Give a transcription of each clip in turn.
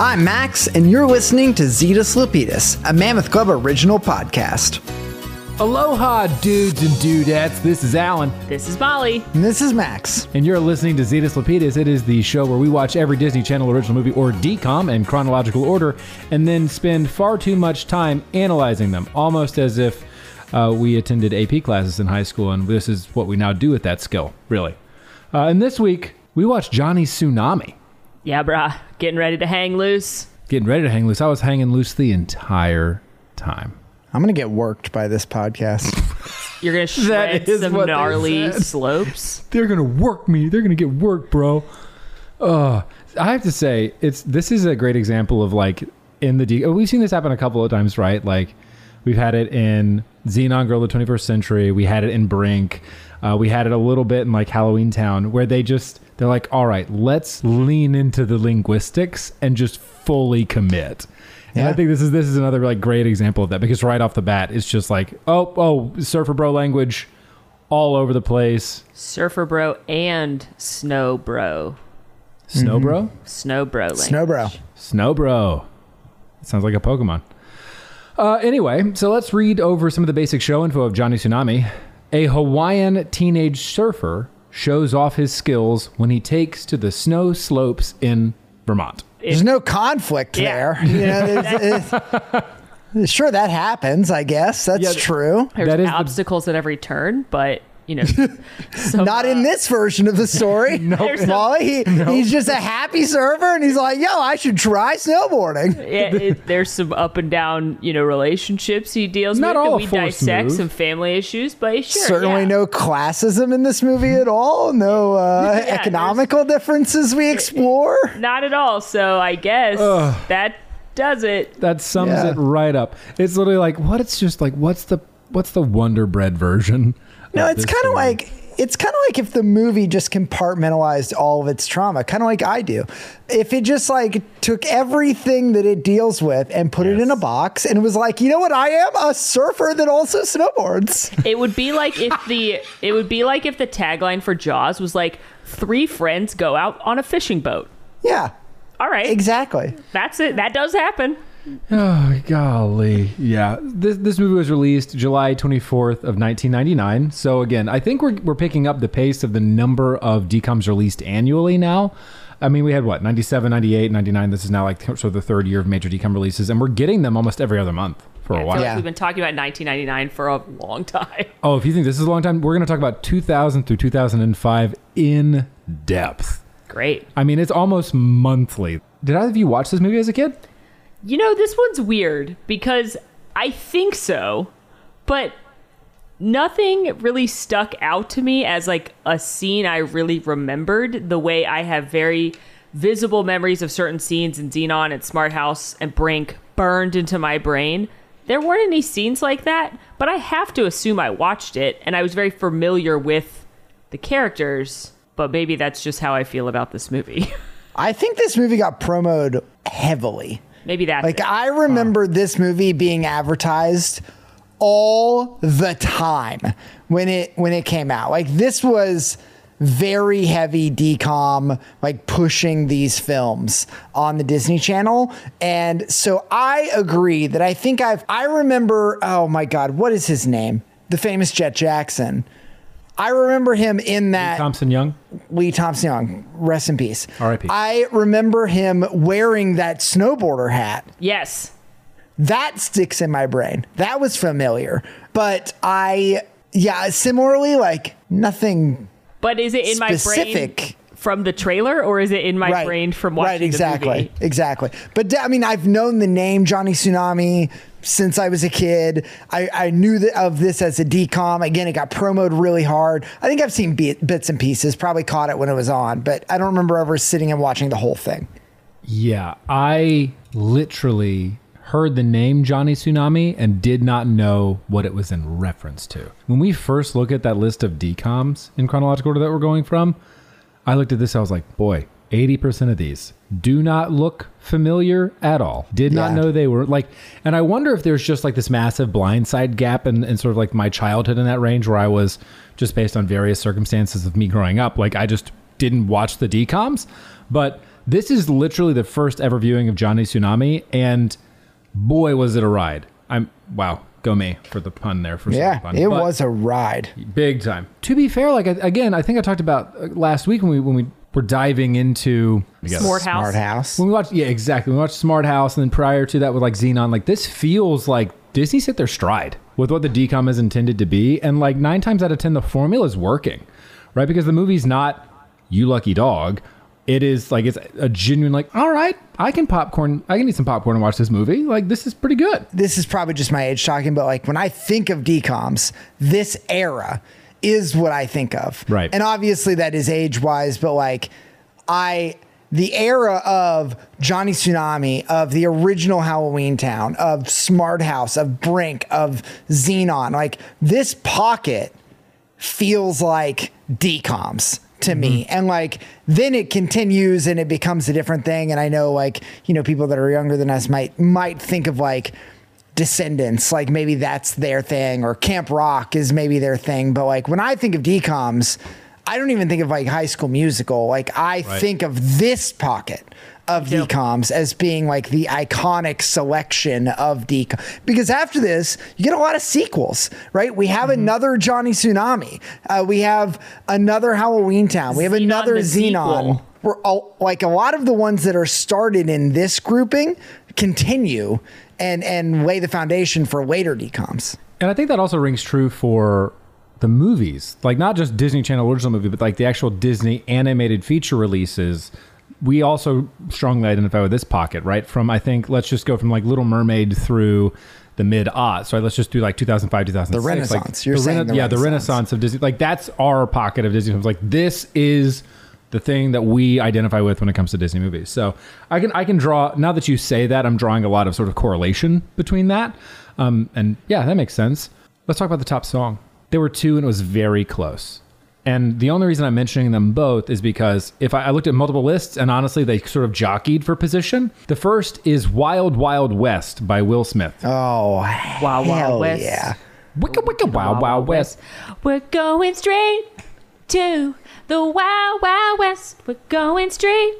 I'm Max, and you're listening to Zetus Lapidus, a Mammoth Club original podcast. Aloha, dudes and dudettes. This is Alan, This is Molly. And this is Max. and you're listening to Zetus Lapidus. It is the show where we watch every Disney Channel original movie or DCOM in chronological order, and then spend far too much time analyzing them, almost as if uh, we attended AP classes in high school, and this is what we now do with that skill, really. Uh, and this week, we watched Johnny Tsunami. Yeah, brah. Getting ready to hang loose. Getting ready to hang loose. I was hanging loose the entire time. I'm going to get worked by this podcast. You're gonna shred is some gnarly said. slopes. they're gonna work me. They're gonna get worked, bro. Uh, I have to say, it's this is a great example of like in the D. oh, We've seen this happen a couple of times, right? Like we've had it in Xenon Girl of the 21st Century. We had it in Brink. Uh, we had it a little bit in like Halloween Town, where they just they're like, all right, let's lean into the linguistics and just fully commit. And I think this is this is another like great example of that because right off the bat, it's just like, oh, oh, surfer bro language all over the place. Surfer bro and snow bro. Snow bro? Snow bro. Language. Snow bro. Snow bro. sounds like a Pokemon. Uh, anyway, so let's read over some of the basic show info of Johnny Tsunami. A Hawaiian teenage surfer shows off his skills when he takes to the snow slopes in Vermont. There's no conflict Yeah. there. You know, it's- it's- sure, that happens, I guess. That's Yeah, true. There's That is the- obstacles at every turn, but you know, some, Not uh, in this version of the story. Some- Molly, he, he's just a happy surfer, and he's like, yo, I should try snowboarding. yeah, it, there's some up and down, you know, relationships he deals Not with. all we dissect move. some family issues, but sure, Certainly yeah. no classism in this movie at all. No uh, Yeah, economical differences we explore. Not at all. So I guess that does it. That sums Yeah. it right up. It's literally like what it's just like what's the what's the Wonder Bread version? No, it's kind of like it's kind of like if the movie just compartmentalized all of its trauma, kind of like I do. If it just like took everything that it deals with and put it in a box and was like, you know what, I am a surfer that also snowboards. It would be like if the it would be like if the tagline for Jaws was like three friends go out on a fishing boat. yeah, All right, exactly. that's it. That does happen. Oh golly, yeah. This this movie was released July twenty fourth of nineteen ninety nine. So again, I think we're we're picking up the pace of the number of DComs released annually now. I mean, we had what 97, 98, 99. This is now like sort of the third year of major DCOM releases, and we're getting them almost every other month for I a feel while. Yeah. we've been talking about 1999 for a long time. Oh, if you think this is a long time, we're going to talk about two thousand through two thousand and five in depth. Great. I mean, it's almost monthly. Did either of you watch this movie as a kid? You know, this one's weird because I think so, but nothing really stuck out to me as like a scene I really remembered the way I have very visible memories of certain scenes in Xenon and Smart House and Brink burned into my brain. There weren't any scenes like that, but I have to assume I watched it and I was very familiar with the characters, but maybe that's just how I feel about this movie. I think this movie got promoted heavily. Maybe that. Like it. I remember this movie being advertised all the time when it when it came out. Like this was very heavy DCOM like pushing these films on the Disney Channel. And so I agree that I think I've I remember oh my god, what is his name? The famous Jet Jackson. I remember him in that Lee Thompson Young. Lee Thompson Young, rest in peace. R.I.P.. I remember him wearing that snowboarder hat. yes. That sticks in my brain. That was familiar. But I, yeah, similarly, like nothing But is it in my brain specific. from the trailer, or is it in my right. brain from watching right, exactly, the movie? exactly. But I mean, I've known the name Johnny Tsunami since I was a kid. I, I knew of this as a DCOM. Again, it got promoted really hard. I think I've seen bit, bits and pieces. Probably caught it when it was on, but I don't remember ever sitting and watching the whole thing. Yeah, I literally heard the name Johnny Tsunami and did not know what it was in reference to. When we first look at that list of DCOMs in chronological order that we're going from, I looked at this, I was like, boy, 80% of these do not look familiar at all. Did not know they were like, and I wonder if there's just like this massive blindside gap and, in sort of like my childhood in that range where I was just based on various circumstances of me growing up. Like I just didn't watch the DComs, but This is literally the first ever viewing of Johnny Tsunami, and boy, was it a ride! I'm wow, go me for the pun there. For Yeah, pun. it But was a ride. big time. To be fair, like again, I think I talked about uh, last week when we when we were diving into Smart House. Smart house. when we watched, yeah, exactly. We watched Smart House, and then prior to that with like Xenon, like this feels like Disney's hit their stride with what the DCOM is intended to be, and like nine times out of ten, the formula is working, right? Because the movie's not you lucky dog. It is like it's a genuine like, all right, I can popcorn, I can eat some popcorn and watch this movie. Like this is pretty good. this is probably just my age talking, but like when I think of DComs, this era is what I think of. Right. And obviously that is age wise, but like I the era of Johnny Tsunami, of the original Halloween Town, of Smart House, of Brink, of Xenon, like this pocket feels like DCOMs to me mm-hmm. and like then it continues and it becomes a different thing and i know like you know people that are younger than us might might think of like descendants like maybe that's their thing or camp rock is maybe their thing but like when i think of DCOMs i don't even think of like high school musical like i think of this pocket of too. DCOMs as being like the iconic selection of DCOM because after this you get a lot of sequels right we have Mm-hmm. another johnny tsunami uh, we have another halloween town we have Xenon another xenon sequel. we're all, like a lot of the ones that are started in this grouping continue and and lay the foundation for later DCOMs And I think that also rings true for the movies, like not just Disney Channel original movie, but like the actual Disney animated feature releases. We also strongly identify with this pocket, right? From I think let's just go from like Little Mermaid through the mid aughts. Right, let's just do like 2005, 2006. The Like, Renaissance. You're the saying the yeah, the Renaissance. Renaissance of Disney. Like that's our pocket of Disney films. Like this is the thing that we identify with when it comes to Disney movies. So I can I can draw now that you say that I'm drawing a lot of sort of correlation between that. Um, and yeah, that makes sense. Let's talk about the top song. There were two, and it was very close. And the only reason I'm mentioning them both is because if I, I looked at multiple lists, and honestly, they sort of jockeyed for position. The first is "Wild Wild West" by Will Smith. oh Wild Wild hell West. yeah Wicka Wicka Wild Wild West. We're going straight to the Wild Wild West. We're going straight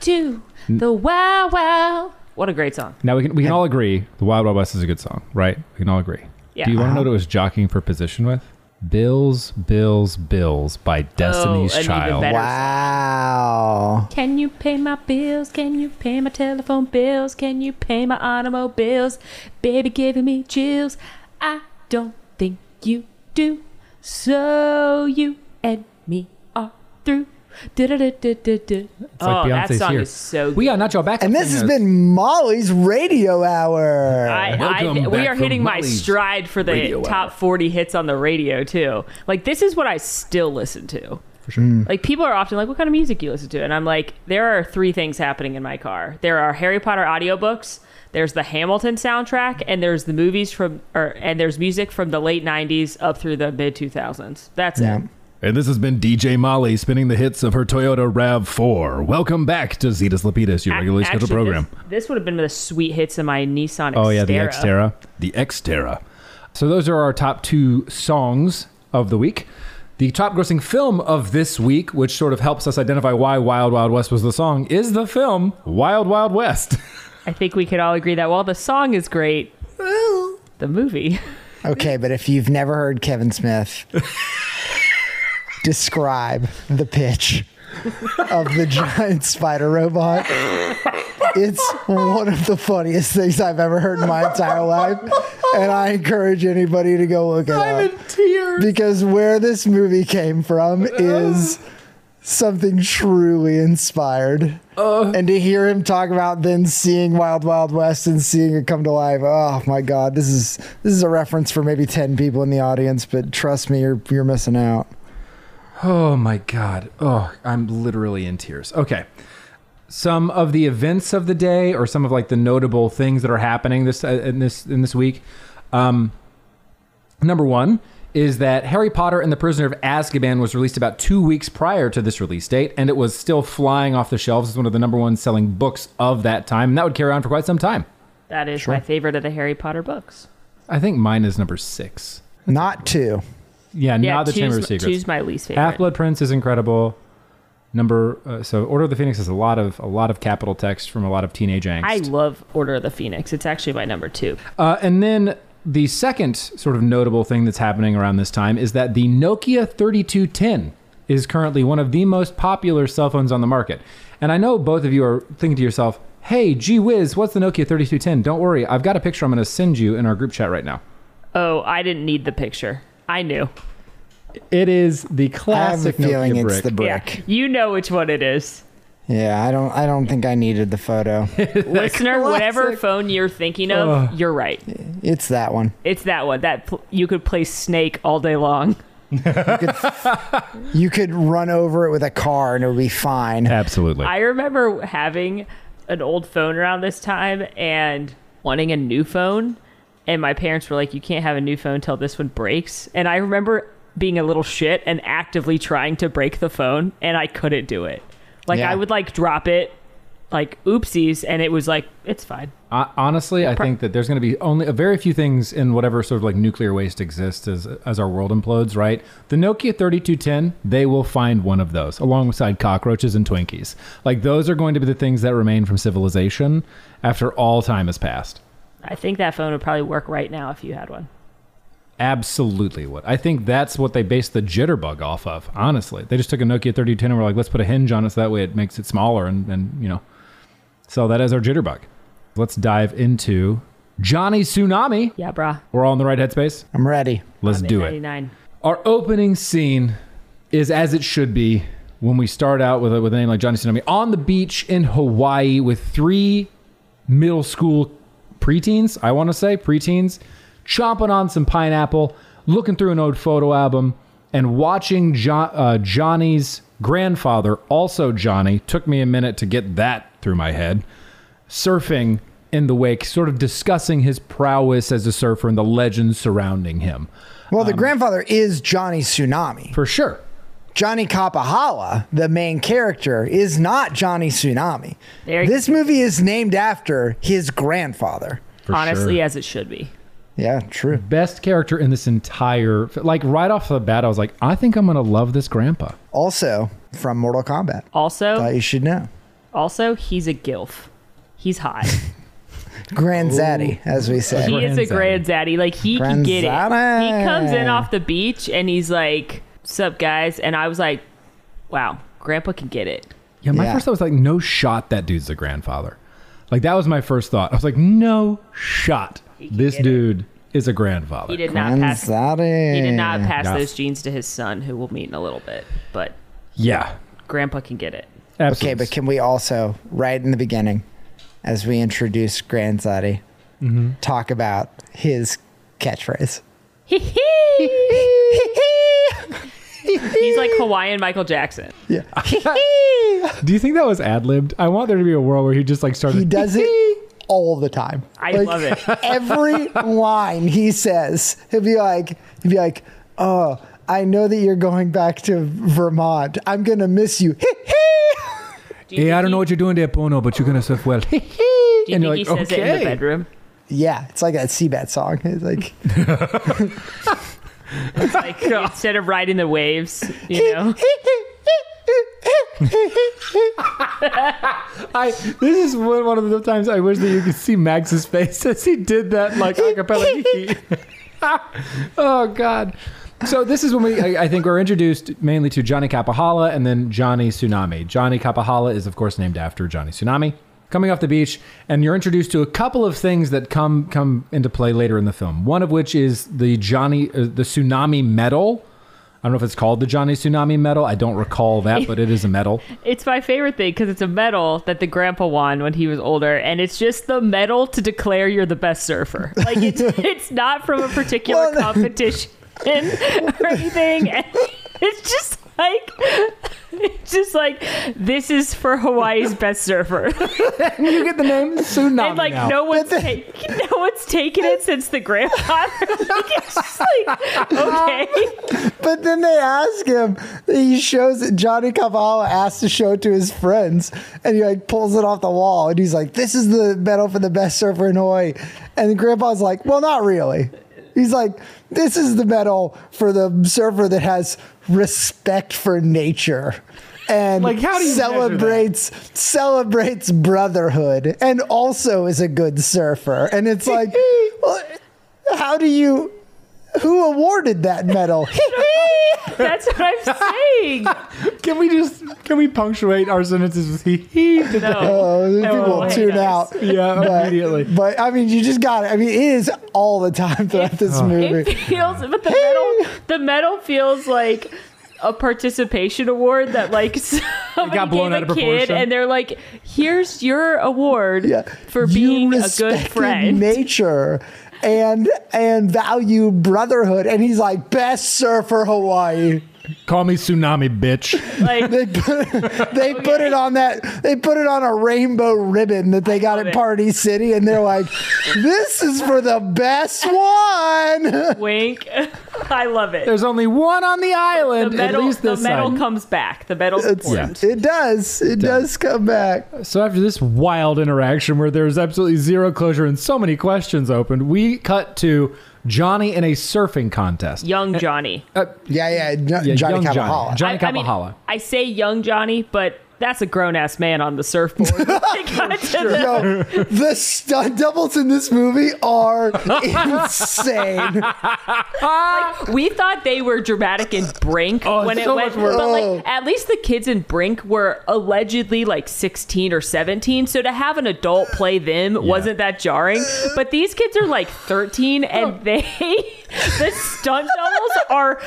to the Wild Wild. What a great song. Now we can we can all agree the Wild Wild West is a good song, right? We can all agree. Yeah. Do you want to know uh-huh. what it was jockeying for position with? Bills, Bills, Bills by oh, Destiny's an even Child. better- wow Can you pay my bills? Can you pay my telephone bills? Can you pay my automobiles? Baby giving me chills. I don't think you do. So you and me are through. Du-du-du-du-du-du. It's oh, like that Beyonce's song here. is so good. We got Nacho back. and this has been molly's radio hour I, Welcome I, we back are from hitting my Molly's stride for the radio top hour. 40 hits on the radio too. Like this is what I still listen to. For sure. Mm. Like people are often like, "What kind of music you listen to?" And I'm like, there are three things happening in my car. There are Harry Potter audiobooks. There's the Hamilton soundtrack, and there's the movies from, or and there's music from the late '90s up through the mid 2000s. That's yeah it. And this has been DJ Molly spinning the hits of her Toyota RAV4. Welcome back to Zetus Lapidus, your regularly scheduled Actually, program. This, this would have been the sweet hits of my Nissan. Oh yeah, the Xterra. Xterra. The Xterra. So those are our top two songs of the week. The top grossing film of this week, which sort of helps us identify why Wild Wild West was the song, is the film Wild Wild West. I think we could all agree that while the song is great, the movie. okay but if you've never heard kevin smith describe the pitch of the giant spider robot it's one of the funniest things I've ever heard in my entire life. And I encourage anybody to go look at it up. in tears. Because where this movie came from is something truly inspired. Uh. and to hear him talk about then seeing Wild Wild West and seeing it come to life, oh my God, this is this is a reference for maybe ten people in the audience, but trust me, you're you're missing out. Oh my god. Oh, I'm literally in tears. Okay. Some of the events of the day or some of like the notable things that are happening this uh, in this in this week. Um number 1 is that Harry Potter and the Prisoner of Azkaban was released about 2 weeks prior to this release date and it was still flying off the shelves as one of the number 1 selling books of that time and that would carry on for quite some time. That is my favorite of the Harry Potter books. I think mine is number 6. Not two. Yeah, Yeah, not the Chamber of Secrets. two's my least favorite. Half Blood Prince is incredible. Number uh, so Order of the Phoenix has a lot of a lot of capital text from a lot of teenage angst. I love Order of the Phoenix. It's actually my number two. Uh, and then the second sort of notable thing that's happening around this time is that the Nokia 3210 is currently one of the most popular cell phones on the market. And I know both of you are thinking to yourself, hey, gee whiz, what's the Nokia 3210? Don't worry, I've got a picture I'm going to send you in our group chat right now. Oh, I didn't need the picture. I knew. It is the I have a classic feeling Nokia it's brick. the brick. Yeah, you know which one it is. Yeah, I don't. I don't think I needed the photo. Listener, whatever phone you're thinking of, you're right. it's that one. It's that one. That pl- you could play Snake all day long. You could run over it with a car and it would be fine. Absolutely. I remember having an old phone around this time and wanting a new phone. And my parents were like, you can't have a new phone till this one breaks. And I remember being a little shit and actively trying to break the phone, and I couldn't do it. Like, Yeah. I would like drop it, like oopsies, and it was like, it's fine. Uh, honestly, I think that there's going to be only a very few things in whatever sort of like nuclear waste exists as as our world implodes, right? The Nokia 3210, they will find one of those alongside cockroaches and Twinkies. Like those are going to be the things that remain from civilization after all time has passed. I think that phone would probably work right now if you had one. Absolutely would. I think that's what they based the jitterbug off of. Honestly, they just took a Nokia 3210 and were like, let's put a hinge on it so that way it makes it smaller and and you know sell that as our jitterbug. Let's dive into Johnny Tsunami. Yeah, brah. We're all in the right headspace. I'm ready. Let's I'm in do it. 99. Our opening scene is as it should be when we start out with a, with a name like Johnny Tsunami on the beach in Hawaii with three middle school preteens, I want to say preteens, chomping on some pineapple, looking through an old photo album, and watching jo- uh, Johnny's grandfather, also Johnny, took me a minute to get that through my head, surfing in the wake, sort of discussing his prowess as a surfer and the legends surrounding him. Well, Um, the grandfather is Johnny Tsunami. For sure. Johnny Kapahala, the main character, is not Johnny Tsunami. There- This movie is named after his grandfather. For Honestly, sure. as it should be. Yeah, true. best character in this entire like right off the bat i was like i think i'm gonna love this grandpa Also from Mortal Kombat. Also, Thought you should know. also, he's a gilf. He's hot. Grand Zaddy, oh. as we say. he is a Grandzaddy. grandzaddy. Like he can get it. He comes in off the beach and he's like, "Sup, guys?" And I was like, "Wow, Grandpa can get it." yeah my Yeah. first thought was like no shot that dude's the grandfather like that was my first thought i was like no shot this dude is a grandfather He did not pass. He did not pass Yeah. those genes to his son, who we'll meet in a little bit. But yeah Grandpa can get it. absolutely Okay, but can we also, right in the beginning, as we introduce Grandzaddy, Mm-hmm. talk about his catchphrase? He's like Hawaiian Michael Jackson. Yeah. do you think that was ad-libbed i want there to be a world where he just like started he does it all the time. I love it. Every line he says, he'll be like, he'll be like, "Oh, I know that you're going back to Vermont. I'm gonna miss you." Do you hey i don't he- know what you're doing there pono but you're gonna surf well Do you and think you're he like, says it in the okay. bedroom? yeah, it's like that Seabat song. It's like, Like instead of riding the waves, you know. I this is one one of the times I wish that you could see Max's face as he did that like acapella. oh God. So this is when we I, I think we're introduced mainly to Johnny Kapahala and then Johnny Tsunami. Johnny Kapahala is of course named after Johnny Tsunami. Coming off the beach, and you're introduced to a couple of things that come come into play later in the film. One of which is the Johnny uh, the Tsunami medal. I don't know if it's called the Johnny Tsunami medal. I don't recall that, but it is a medal. It's my favorite thing because it's a medal that the grandpa won when he was older, and it's just the medal to declare you're the best surfer. Like it's it's not from a particular competition or anything. It's just like it's just like this is for Hawaii's best surfer, you get the name Tsunami and like now. no one's ta- no one's taken it since the grandfather. like, it's just like okay. but then they ask him. He shows it. Johnny Cavallo asks to show it to his friends, and he like pulls it off the wall, and he's like, "This is the medal for the best surfer in Hawaii." And the Grandpa's like, "Well, not really." He's like, "This is the medal for the surfer that has respect for nature." and Like, how do you celebrates celebrates brotherhood and also is a good surfer. And it's like, well, how do you? Who awarded that medal? That's what I'm saying. Can we just can we punctuate our sentences with he he? No. oh, people will hey, tune guys. out. Yeah, But, immediately. but I mean, you just got it. I mean, it is all the time throughout this Oh. movie. It feels, but the medal, the medal feels like a participation award that like somebody got blown gave out a of kid, proportion. and they're like, "Here's your award yeah. for You being a good respected friend." nature and and value brotherhood. And he's like best surfer hawaii Call me tsunami, bitch. like, they put, they put it on that they put it on a rainbow ribbon that they got at it. party city and they're like this is for the best one wink. I love it. There's only one on the the island. medal, at least the this medal side. comes back. The medal's It's- important. it does it does come back So after this wild interaction where there's absolutely zero closure and so many questions opened, we cut to Johnny in a surfing contest. Young Johnny. Uh, yeah yeah, Jo- yeah, johnny young Kapahala. Johnny I, I mean, I say young Johnny, but that's a grown ass man on the surfboard. They got to the- Yo, the stunt doubles in this movie are insane. we thought they were dramatic in Brink Oh, when it so went, but Oh. like at least the kids in Brink were allegedly like 16 or 17. So to have an adult play them wasn't that jarring. But these kids are like 13, and they the stunt doubles are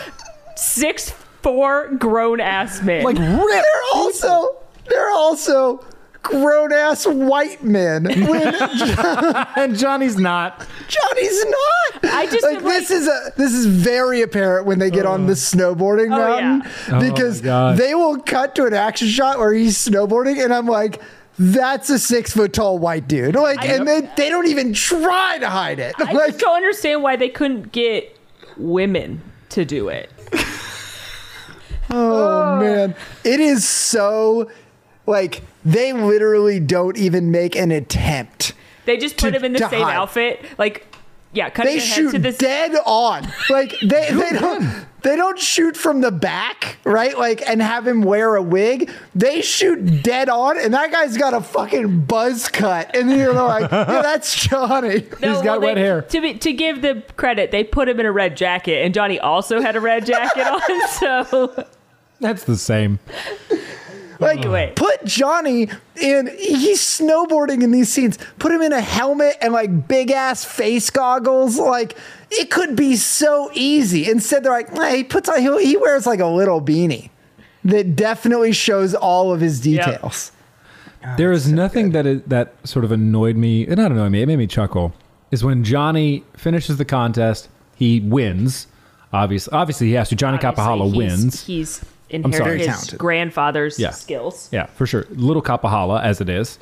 six four grown ass men. Like They're also they're also grown ass white men. When and Johnny's not. Johnny's not. I just like this like- is a this is very apparent when they get on the oh. snowboarding Oh, mountain Oh, because my God. they will cut to an action shot where he's snowboarding and I'm like. That's a six foot tall white dude. Like, and they, they don't even try to hide it. I like, just don't understand why they couldn't get women to do it. Oh man, it is so like they literally don't even make an attempt. They just put him in the to same outfit, like yeah, cutting They ahead shoot to this. dead on. Like they they don't they don't shoot from the back, right? Like and have him wear a wig. They shoot dead on, and that guy's got a fucking buzz cut, and then you're like, yeah, that's Johnny. No, He's got well, wet they- hair. To be, to give the credit, they put him in a red jacket, and Johnny also had a red jacket on. So That's the same. Like, mm. Anyway. put Johnny in. He's snowboarding in these scenes. Put him in a helmet and like big ass face goggles. Like, it could be so easy. Instead, they're like, nah, he puts on. He, he wears like a little beanie that definitely shows all of his details. Ah, there is nothing that is, that sort of annoyed me. Not annoyed me. It made me chuckle. Is when Johnny finishes the contest, he wins. Obviously, obviously he has to. Johnny Kapahala he's- wins. He's sorry. Inherited Very his talented. grandfather's Yeah. skills. Yeah, for sure. Little Kapahala, as it is,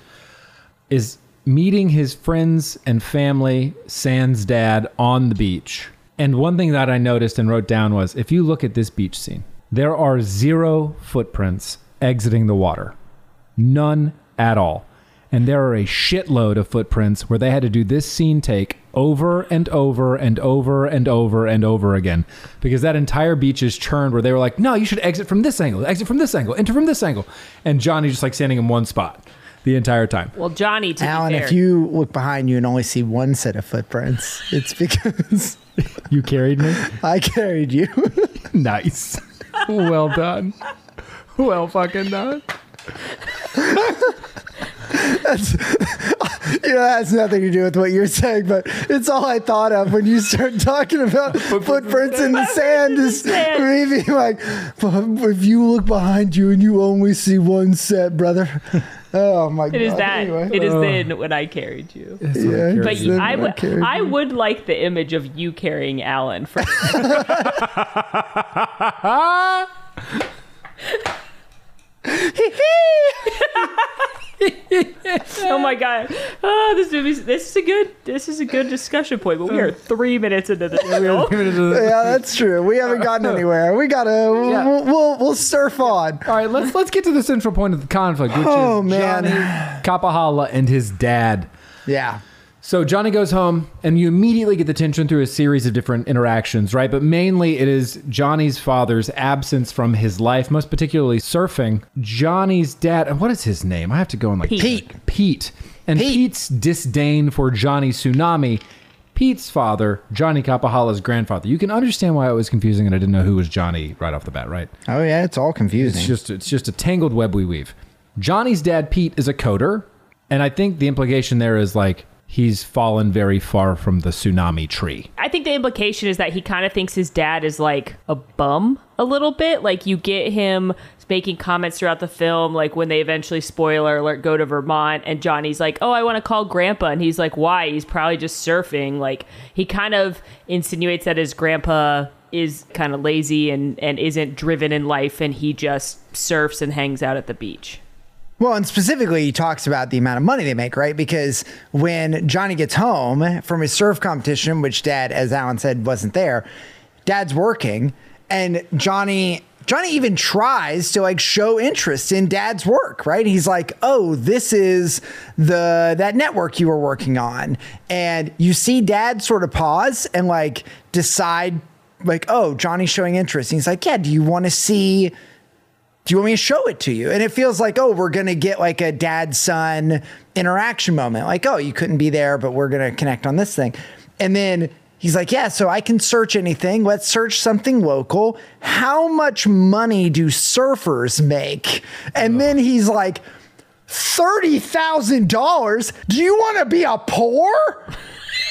is meeting his friends and family, Sans dad, on the beach. And one thing that I noticed and wrote down was if you look at this beach scene, there are zero footprints exiting the water. None at all. And there are a shitload of footprints where they had to do this scene take over and over and over and over and over again because that entire beach is churned where they were like, no, you should exit from this angle, exit from this angle, enter from this angle. And Johnny just like standing in one spot the entire time. Well, Johnny, to Alan, be fair, if you look behind you and only see one set of footprints, it's because You carried me? I carried you. nice. well done. Well fucking done. That's, you know, that has nothing to do with what you're saying, but it's all I thought of when you start talking about footprints in the sand. Is sand. me being like, if you look behind you and you only see one set, brother. Oh my god! it is that. Anyway. It is then when I carried you. Yeah, But it's then I when would, carried would like the image of you carrying Alan. For, oh my god! Oh, this movie. This is a good. This is a good discussion point. But we are three minutes into this. film. Yeah, that's true. We haven't gotten anywhere. We gotta. Yeah. We'll, we'll we'll surf on. All right, let's let's get to the central point of the conflict, which Oh, is man. Johnny Kapahala and his dad. Yeah. So Johnny goes home, and you immediately get the tension through a series of different interactions, right? But mainly it is Johnny's father's absence from his life, most particularly surfing. Johnny's dad, and what is his name? I have to go and like Pete. Pete. Pete. And Pete. Pete's disdain for Johnny Tsunami. Pete's father, Johnny Kapahala's grandfather. You can understand why it was confusing, and I didn't know who was Johnny right off the bat, right? Oh yeah, it's all confusing. It's just it's just a tangled web we weave. Johnny's dad Pete is a coder, and I think the implication there is like he's fallen very far from the tsunami tree. I think the implication is that he kind of thinks his dad is like a bum a little bit. Like you get him making comments throughout the film, like when they eventually, spoiler alert, go to Vermont and Johnny's like, oh, I want to call grandpa. And he's like, why? He's probably just surfing. Like he kind of insinuates that his grandpa is kind of lazy and, and isn't driven in life and he just surfs and hangs out at the beach. Well, and specifically, he talks about the amount of money they make, right? Because when Johnny gets home from his surf competition, which Dad, as Alan said, wasn't there, Dad's working, and Johnny. Johnny even tries to like show interest in dad's work, right? He's like, "Oh, this is the that network you were working on." And you see dad sort of pause and like decide like, "Oh, Johnny's showing interest." And he's like, "Yeah, do you want to see do you want me to show it to you? And it feels like, oh, we're going to get like a dad son interaction moment. Like, oh, you couldn't be there, but we're going to connect on this thing. And then he's like, yeah, so I can search anything. Let's search something local. How much money do surfers make? And then he's like, $30,000? Do you want to be a poor?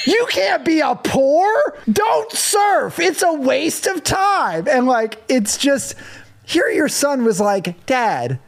You can't be a poor. Don't surf. It's a waste of time. And like, it's just here your son was like, Dad,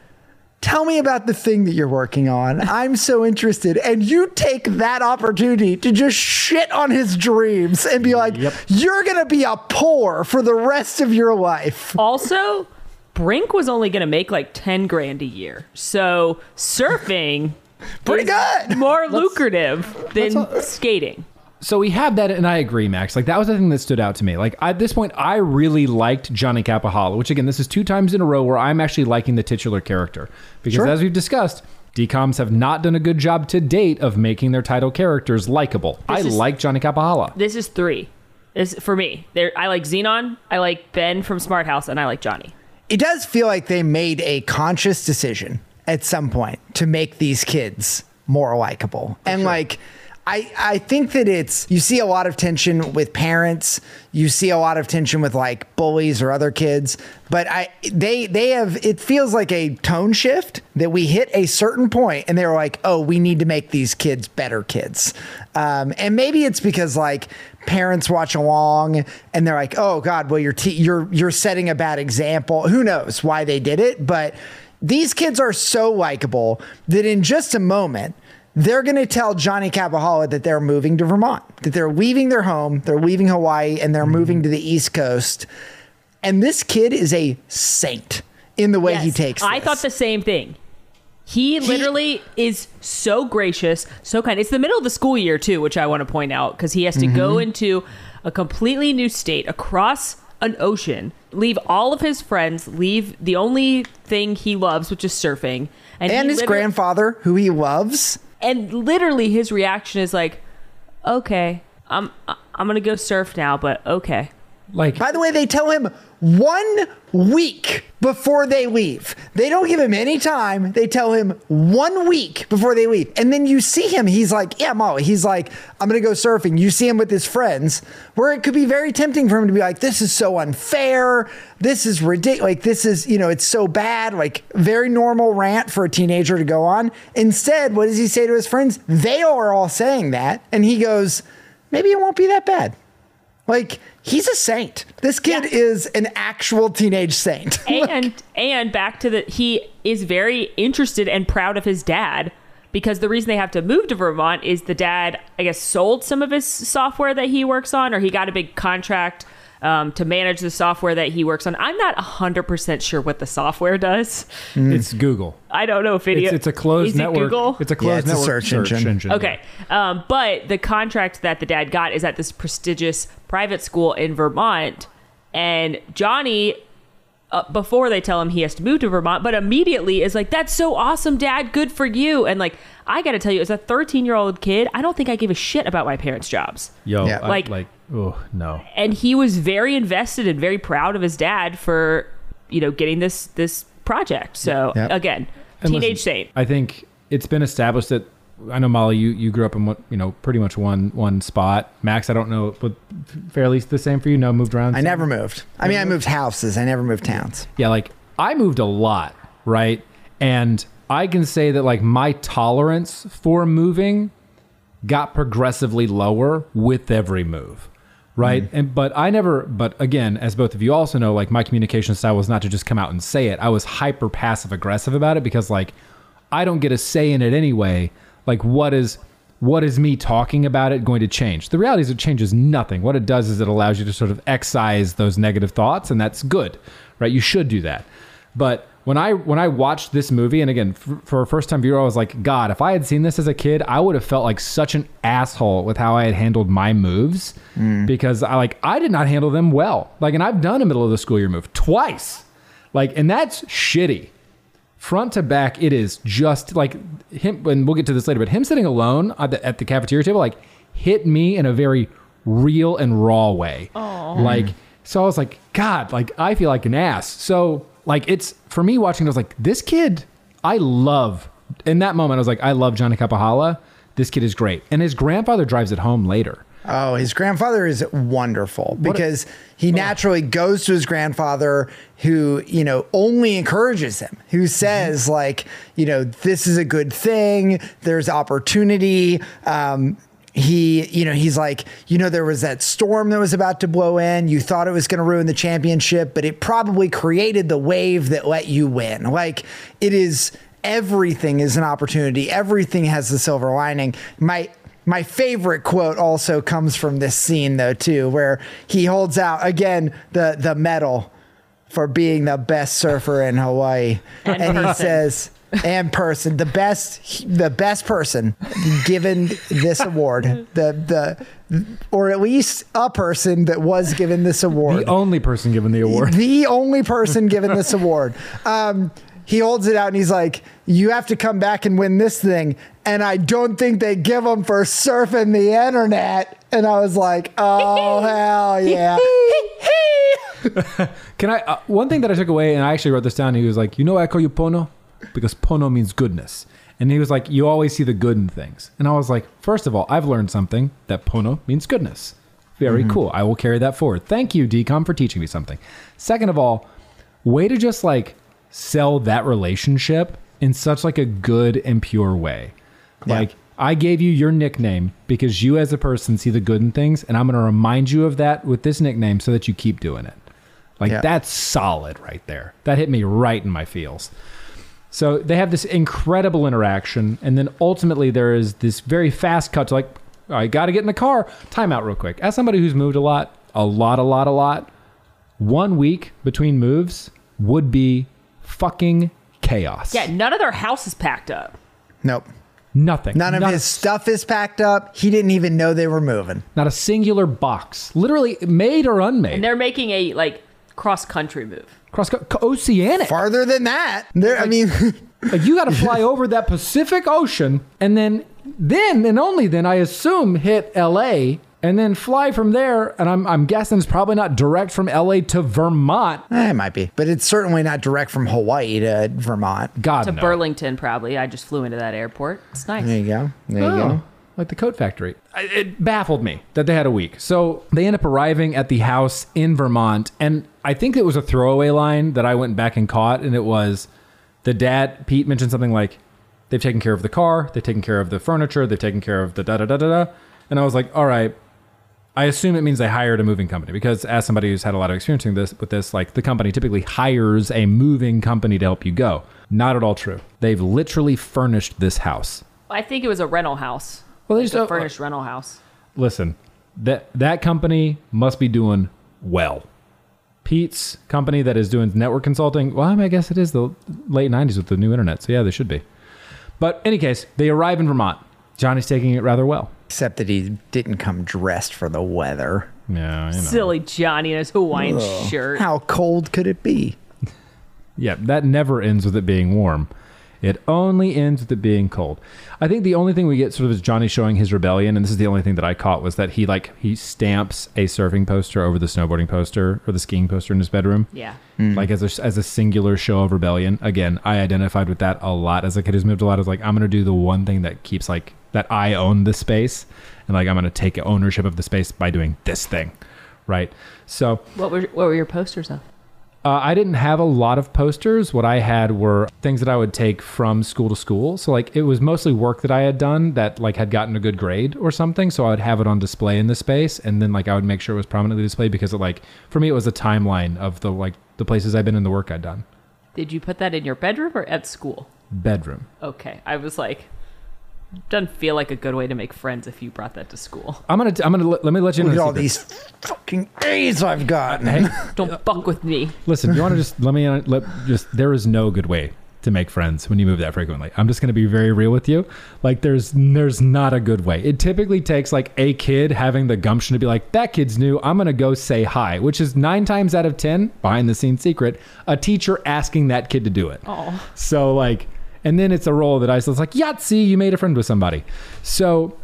tell me about the thing that you're working on. I'm so interested. And you take that opportunity to just shit on his dreams and be like, Yep. you're going to be a poor for the rest of your life. Also, Brink was only going to make like 10 grand a year. So surfing Pretty good. more lucrative than all- skating. So we have that, and I agree, Max. Like that was the thing that stood out to me. Like at this point, I really liked Johnny Kapahala, which again, this is two times in a row where I'm actually liking the titular character because, Sure. as we've discussed, DComs have not done a good job to date of making their title characters likable. I is- like Johnny Kapahala. This is three. Is for me. There, I like Xenon, I like Ben from Smart House, and I like Johnny. It does feel like they made a conscious decision at some point to make these kids more likable. and like I, I think that it's you see a lot of tension with parents, you see a lot of tension with like bullies or other kids, but I they they have it feels like a tone shift that we hit a certain point and they're like, "Oh, we need to make these kids better kids." Um, and maybe it's because like parents watch along and they're like, "Oh God, well you're te- you're you're setting a bad example." Who knows why they did it? But these kids are so likable that in just a moment they're going to tell Johnny Kapahala that they're moving to Vermont, that they're leaving their home, they're leaving Hawaii, and they're moving to the East Coast. And this kid is a saint in the way he Yes, takes. I thought the same thing. He literally is so gracious, so kind. It's the middle of the school year too, which I want to point out because he has to go Mm-hmm. into a completely new state across an ocean, leave all of his friends, leave the only thing he loves, which is surfing, and he his grandfather, who he loves. And literally his reaction is like, "Okay, I'm I'm gonna go surf now, but okay." Like By the way, they tell him one week before they leave. They don't give him any time. They tell him one week before they leave. And then you see him, he's like, Yeah, Molly. He's like, I'm going to go surfing. You see him with his friends, where it could be very tempting for him to be like, This is so unfair. This is ridiculous. Like, this is, you know, it's so bad. Like, very normal rant for a teenager to go on. Instead, what does he say to his friends? They are all saying that. And he goes, Maybe it won't be that bad. Like he's a saint. This kid Yeah. is an actual teenage saint. and and back to the he is very interested and proud of his dad because the reason they have to move to Vermont is the dad I guess sold some of his software that he works on or he got a big contract um, to manage the software that he works on. I'm not 100% sure what the software does. it's Google. I don't know if it It's, it's a closed is it network. Google? It's a closed it's a network search engine. Okay. Um, but the contract that the dad got is at this prestigious private school in Vermont. And Johnny uh, before they tell him he has to move to Vermont, but immediately is like, "That's so awesome, Dad! Good for you!" And like, I got to tell you, as a 13 year old kid, I don't think I gave a shit about my parents' jobs. Yo, Yeah. I- Like- like, oh no. and he was very invested and very proud of his dad for you know getting this this project. So Yep. again, And teenage listen, saint. I think it's been established that I know Molly, you, you grew up in what you know pretty much one one spot. Max, I don't know, but fairly the same for you. No, moved around. I never moved. I mean, I moved houses. I never moved towns. Yeah, like I moved a lot, right? And I can say that like my tolerance for moving got progressively lower with every move. Right. Mm-hmm. And but I never but again, as both of you also know, like my communication style was not to just come out and say it. I was hyper passive aggressive about it because like I don't get a say in it anyway. Like what is what is me talking about it going to change? The reality is it changes nothing. What it does is it allows you to sort of excise those negative thoughts and that's good. Right? You should do that. But when I when I watched this movie, and again for, for a first time viewer, I was like, God, if I had seen this as a kid, I would have felt like such an asshole with how I had handled my moves mm. because I like I did not handle them well. Like, and I've done a middle of the school year move twice, like, and that's shitty. Front to back, it is just like him. And we'll get to this later, but him sitting alone at the, at the cafeteria table, like, hit me in a very real and raw way. Like, so I was like, God, like I feel like an ass. So like it's for me watching, I was like, this kid, I love. In that moment, I was like, I love Johnny Kapahala. This kid is great, and his grandfather drives it home later. Oh, his grandfather is wonderful because he naturally goes to his grandfather who, you know, only encourages him, who says, like, you know, this is a good thing, there's opportunity. Um, he, you know, he's like, you know, there was that storm that was about to blow in. You thought it was going to ruin the championship, but it probably created the wave that let you win. Like, it is everything is an opportunity. Everything has the silver lining. My my favorite quote also comes from this scene though too, where he holds out again the the medal for being the best surfer in Hawaii, And and, he says, "And person, the best, the best person given this award, the the, or at least a person that was given this award, The only person given the award. the only person given this award. Um, he holds it out and he's like, "You have to come back and win this thing." And I don't think they give him for surfing the internet. And I was like, "Oh hell yeah!" Can I? Uh, one thing that I took away, and I actually wrote this down. He was like, "You know, why I call you Pono because Pono means goodness." And he was like, "You always see the good in things." And I was like, first of all, I've learned something that Pono means goodness. Very cool. I will carry that forward. Thank you, DCOM, for teaching me something. Second of all, way to just like sell that relationship in such like a good and pure way. Yeah. Like I gave you your nickname because you as a person see the good in things, and I'm going to remind you of that with this nickname so that you keep doing it. Like Yeah. that's solid right there. That hit me right in my feels. So they have this incredible interaction, and then ultimately there is this very fast cut to like, I got to get in the car. Time out real quick. As somebody who's moved a lot, a lot, a lot, a lot, one week between moves would be fucking chaos. Yeah, none of their house is packed up. Nope. Nothing. None of Not his a- stuff is packed up. He didn't even know they were moving. Not a singular box. Literally made or unmade. And they're making a like cross country move. Cross co- oceanic. Farther than that, there. I mean, Like you got to fly over that Pacific Ocean and then then and only then I assume hit LA and then fly from there and I'm I'm guessing it's probably not direct from LA to Vermont. eh, it might be, but it's certainly not direct from Hawaii to Vermont. God To no. Burlington, probably. I just flew into that airport. It's nice. There you go. There you Oh, go. like the coat factory. It baffled me that they had a week. So they end up arriving at the house in Vermont, and I think it was a throwaway line that I went back and caught, and it was the dad Pete mentioned something like, "They've taken care of the car, they've taken care of the furniture, they've taken care of the da da da da da," and I was like, "All right." I assume it means they hired a moving company because, as somebody who's had a lot of experience with this, with this, like the company typically hires a moving company to help you go. Not at all true. They've literally furnished this house. I think it was a rental house. Well, they Like just a uh, furnished rental house. listen, that that company must be doing well. Pete's company that is doing network consulting. Well, I, mean, I guess it is the late '90s with the new internet, so yeah, they should be. But any case, they arrive in Vermont. Johnny's taking it rather well. Except that he didn't come dressed for the weather. Yeah, you know. Silly Johnny in his Hawaiian shirt. How cold could it be? Yeah, that never ends with it being warm. It only ends with it being cold. I think the only thing we get sort of is Johnny showing his rebellion, and this is the only thing that I caught was that he like he stamps a surfing poster over the snowboarding poster or the skiing poster in his bedroom, Yeah. Hmm. like as a, as a singular show of rebellion. Again, I identified with that a lot as a kid who's moved a lot. I was like, I'm gonna do the one thing that keeps like that I own the space, and like I'm gonna take ownership of the space by doing this thing, right? So What were what were your posters of? uh, I didn't have a lot of posters. What I had were things that I would take from school to school. So like it was mostly work that I had done that like had gotten a good grade or something. So I would have it on display in the space, and then like I would make sure it was prominently displayed because it like for me it was a timeline of the like the places I've been and the work I'd done. Did you put that in your bedroom or at school? Bedroom. Okay. I was like doesn't feel like a good way to make friends if you brought that to school. I'm gonna I'm gonna let, let me let you know. Look at all these fucking A's I've gotten. Hey, Don't fuck with me. listen. You want to just let me uh, let just there is no good way to make friends when you move that frequently. I'm just going to be very real with you. Like there's there's not a good way. It typically takes like a kid having the gumption to be like that kid's new. I'm going to go say hi, which is 9 times out of 10 behind the scenes secret, a teacher asking that kid to do it. Oh. So like and then it's a role that I was like, Yahtzee, you made a friend with somebody. So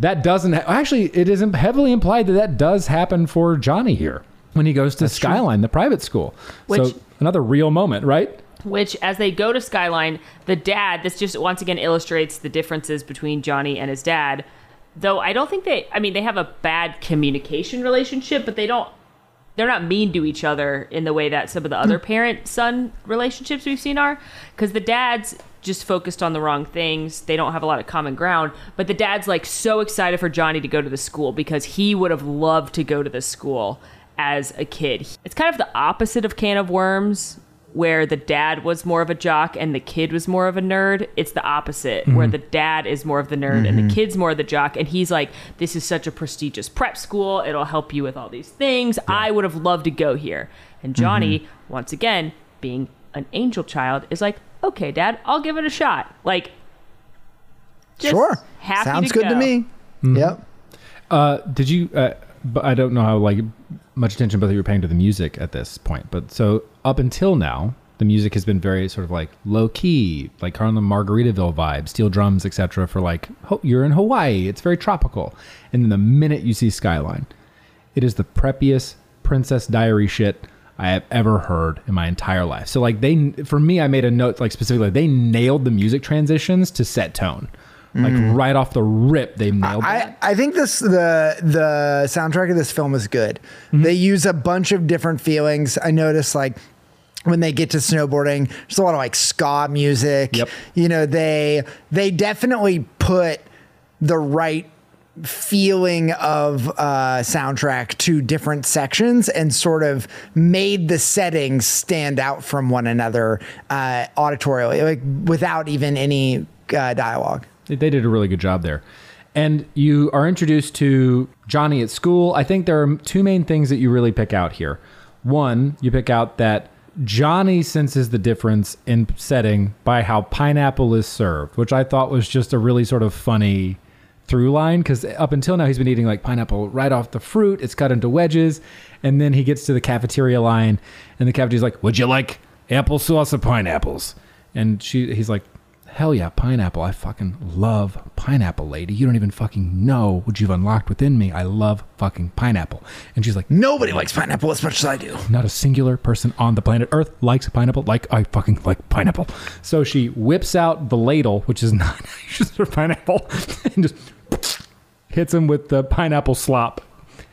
that doesn't ha- actually it isn't heavily implied that that does happen for Johnny here when he goes to Skyline, the private school. so another real moment, right? Which, as they go to Skyline, the dad, this just once again illustrates the differences between Johnny and his dad. Though I don't think they, I mean, they have a bad communication relationship, but they don't, they're not mean to each other in the way that some of the other hmm. parent son relationships we've seen are. Because the dad's just focused on the wrong things. They don't have a lot of common ground. But the dad's like so excited for Johnny to go to the school because he would have loved to go to the school as a kid. It's kind of the opposite of Can of Worms, where the dad was more of a jock and the kid was more of a nerd. It's the opposite, where mm-hmm. the dad is more of the nerd and the mm-hmm. kid's more of the jock. And he's like, This is such a prestigious prep school. It'll help you with all these things. I would have loved to go here. And Johnny, mm-hmm. once again, being an angel child, is like, Okay, dad, I'll give it a shot. Like, just Sure. happy Sounds to good to go. me. Yep. Uh, did you? Uh, but I don't know how like much attention both of you were paying to the music at this point. But so up until now, the music has been very sort of like low key, like kind of the Margaritaville vibe, steel drums, etc. For like ho- you're in Hawaii, it's very tropical. And then the minute you see Skyline, it is the preppiest Princess Diary shit I have ever heard in my entire life. So like they, for me, I made a note like specifically they nailed the music transitions to set tone. Like right off the rip, they nailed I, that. I think this the the soundtrack of this film is good. Mm-hmm. They use a bunch of different feelings. I noticed like when they get to snowboarding, there's a lot of like ska music. Yep. You know, they they definitely put the right feeling of uh, soundtrack to different sections and sort of made the settings stand out from one another uh, auditorially, like without even any uh, dialogue. They they did a really good job there. And you are introduced to Johnny at school. I think there are two main things that you really pick out here. One, you pick out that Johnny senses the difference in setting by how pineapple is served, which I thought was just a really sort of funny through line because up until now he's been eating like pineapple right off the fruit. It's cut into wedges, and then he gets to the cafeteria line, and the cafeteria's like, "Would you like applesauce or pineapples?" And she, he's like, "Hell yeah, pineapple! I fucking love pineapple, lady. You don't even fucking know what you've unlocked within me. I love fucking pineapple." And she's like, Nobody likes pineapple as much as I do. not a singular person on the planet Earth likes pineapple like I fucking like pineapple. So she whips out the ladle, which is not just for pineapple, and just hits him with the pineapple slop.